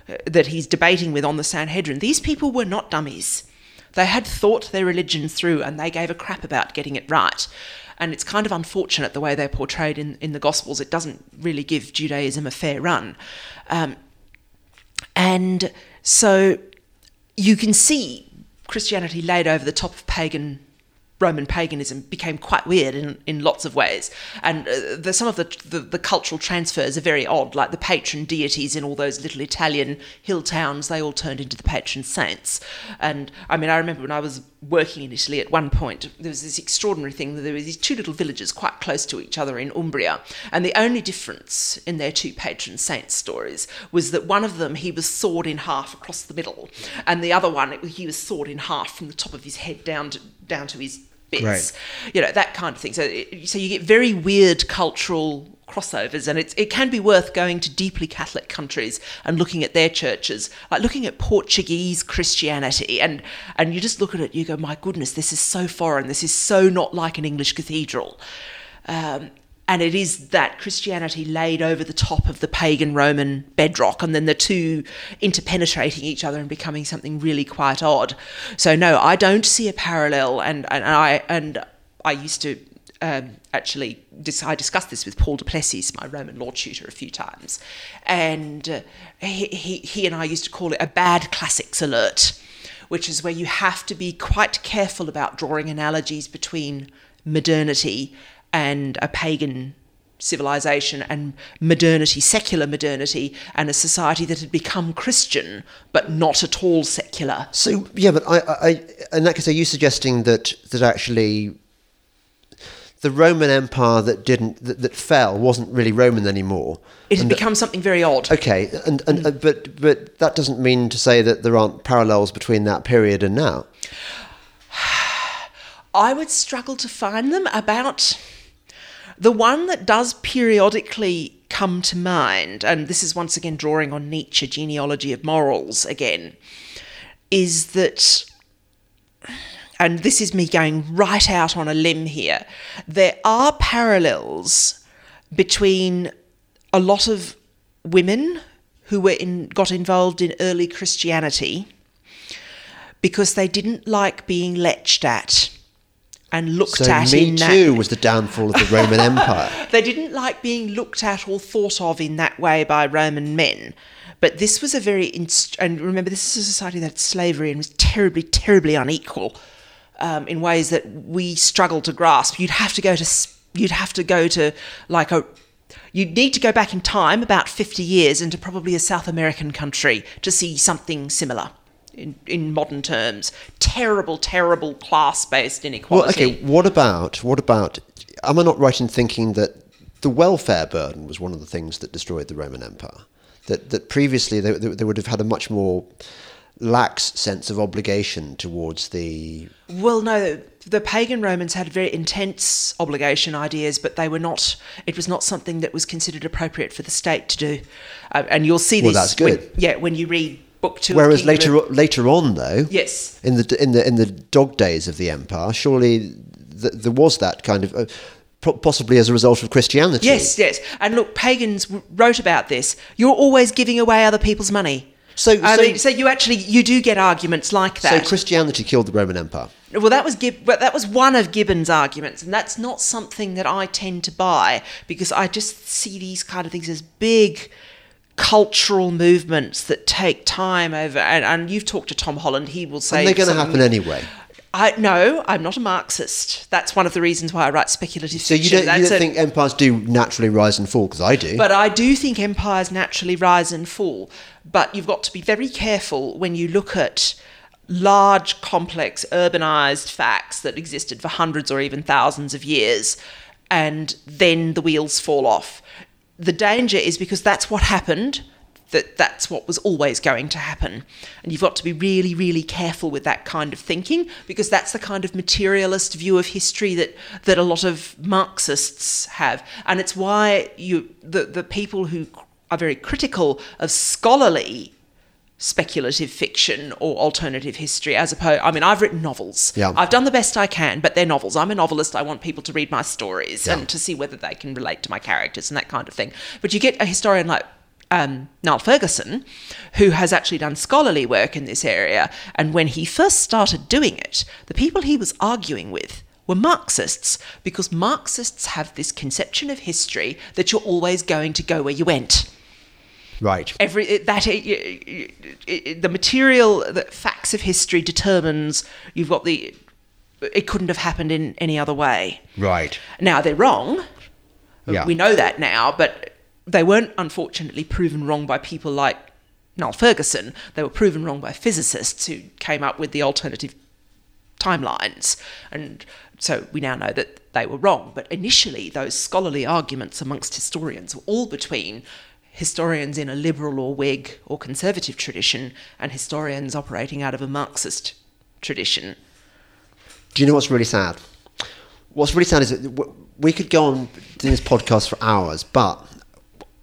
B: uh, that he's debating with on the Sanhedrin, these people were not dummies they had thought their religion through and they gave a crap about getting it right. And it's kind of unfortunate the way they're portrayed in, in the Gospels. It doesn't really give Judaism a fair run. Um, and so you can see Christianity laid over the top of pagan Roman paganism became quite weird in, in lots of ways. And uh, the, some of the, the, the, cultural transfers are very odd, like the patron deities in all those little Italian hill towns, they all turned into the patron saints. And I mean, I remember when I was working in Italy at one point, there was this extraordinary thing that there were these two little villages quite close to each other in Umbria. And the only difference in their two patron saint stories was that one of them, he was sawed in half across the middle, and the other one, he was sawed in half from the top of his head down to, down to his bits, right. you know, that kind of thing. So, so you get very weird cultural crossovers, and it's, it can be worth going to deeply Catholic countries and looking at their churches, like looking at Portuguese Christianity, and and you just look at it, you go, my goodness, this is so foreign, this is so not like an English cathedral. Um, and it is that Christianity laid over the top of the pagan Roman bedrock, and then the two interpenetrating each other and becoming something really quite odd. So no, I don't see a parallel, and and I and I used to um, actually dis- I discussed this with Paul du Plessis, my Roman law tutor, a few times, and uh, he, he he and I used to call it a bad classics alert, which is where you have to be quite careful about drawing analogies between modernity and a pagan civilization and modernity, secular modernity, and a society that had become Christian but not at all secular.
A: So yeah, but I, I in that case, are you suggesting that that actually the Roman Empire that didn't that, that fell wasn't really Roman anymore?
B: It had become that, something very odd.
A: Okay, and, and uh, but but that doesn't mean to say that there aren't parallels between that period and now.
B: I would struggle to find them about the one that does periodically come to mind, and this is once again drawing on Nietzsche, genealogy of morals again, is that, and this is me going right out on a limb here, there are parallels between a lot of women who were in, got involved in early Christianity because they didn't like being leched at and looked
A: so
B: at
A: Me Too was the downfall of the Roman Empire.
B: They didn't like being looked at or thought of in that way by Roman men. But this was a very, inst- and remember, this is a society that had slavery and was terribly, terribly unequal um, in ways that we struggle to grasp. You'd have to go to, you'd have to go to like a, you'd need to go back in time about 50 years into probably a South American country to see something similar in, in modern terms. Terrible, terrible class-based inequality.
A: Well, okay. What about what about? am I not right in thinking that the welfare burden was one of the things that destroyed the Roman Empire? That that previously they, they, they would have had a much more lax sense of obligation towards the
B: Well, no, the pagan Romans had very intense obligation ideas, but they were not. It was not something that was considered appropriate for the state to do, uh, and you'll see this.
A: Well, that's good.
B: When, yeah, when you read book two.
A: Whereas later o- later on, though,
B: yes,
A: in the in the in the dog days of the empire, surely th- there was that kind of uh, possibly as a result of Christianity.
B: yes, yes, and look, pagans wrote about this. You're always giving away other people's money.
A: So-
B: I
A: so-
B: mean, so you actually you do get arguments like that. So.
A: Christianity killed the Roman Empire.
B: Well, that was Gib- that was one of Gibbon's arguments, and that's not something that I tend to buy because I just see these kind of things as big cultural movements that take time over. And, and you've talked to Tom Holland; he will say
A: And they're going to happen anyway.
B: I no, I'm not a Marxist. That's one of the reasons why I write speculative
A: So you
B: fiction.
A: don't, you don't
B: a-
A: think empires do naturally rise and fall? Because I do.
B: but I do think empires naturally rise and fall. But you've got to be very careful when you look at large, complex, urbanized facts that existed for hundreds or even thousands of years, and then the wheels fall off. The danger is because that's what happened. That that's what was always going to happen, and you've got to be really, really careful with that kind of thinking because that's the kind of materialist view of history that that a lot of Marxists have, and it's why you the the people who are very critical of scholarly speculative fiction or alternative history as opposed I mean I've written novels.
A: Yeah.
B: I've done the best I can, but they're novels. I'm a novelist. I want people to read my stories
A: Yeah.
B: and to see whether they can relate to my characters and that kind of thing. But you get a historian like um, Niall Ferguson, who has actually done scholarly work in this area, and when he first started doing it, the people he was arguing with were Marxists, because Marxists have this conception of history that you're always going to go where you went
A: right.
B: every it- that it, the material the facts of history determines you've got the it couldn't have happened in any other way
A: Right.
B: now they're wrong
A: Yeah.
B: we know that now but they weren't unfortunately proven wrong by people like Noel Ferguson they were proven wrong by physicists who came up with the alternative timelines and so we now know that they were wrong but initially those scholarly arguments amongst historians were all between historians in a liberal or whig or conservative tradition and historians operating out of a marxist tradition
A: Do you know what's really sad? What's really sad is that we could go on doing this podcast for hours, but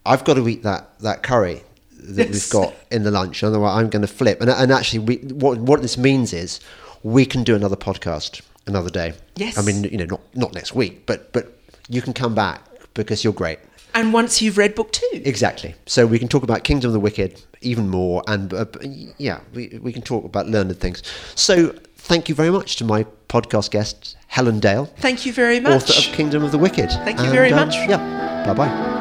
A: I've got to eat that, that curry that
B: Yes.
A: we've got in the lunch. Otherwise, I'm going to flip. And, and actually, we, what, what this means is we can do another podcast another day.
B: Yes.
A: I mean, you know, not, not next week, but, but you can come back because you're great.
B: And once you've read book two
A: Exactly. So we can talk about Kingdom of the Wicked even more, and uh, yeah, we, we can talk about learned things. So thank you very much to my podcast guest Helen Dale,
B: thank you very much
A: author of Kingdom of the Wicked.
B: Thank you
A: And,
B: very
A: um,
B: much.
A: Yeah. Bye bye.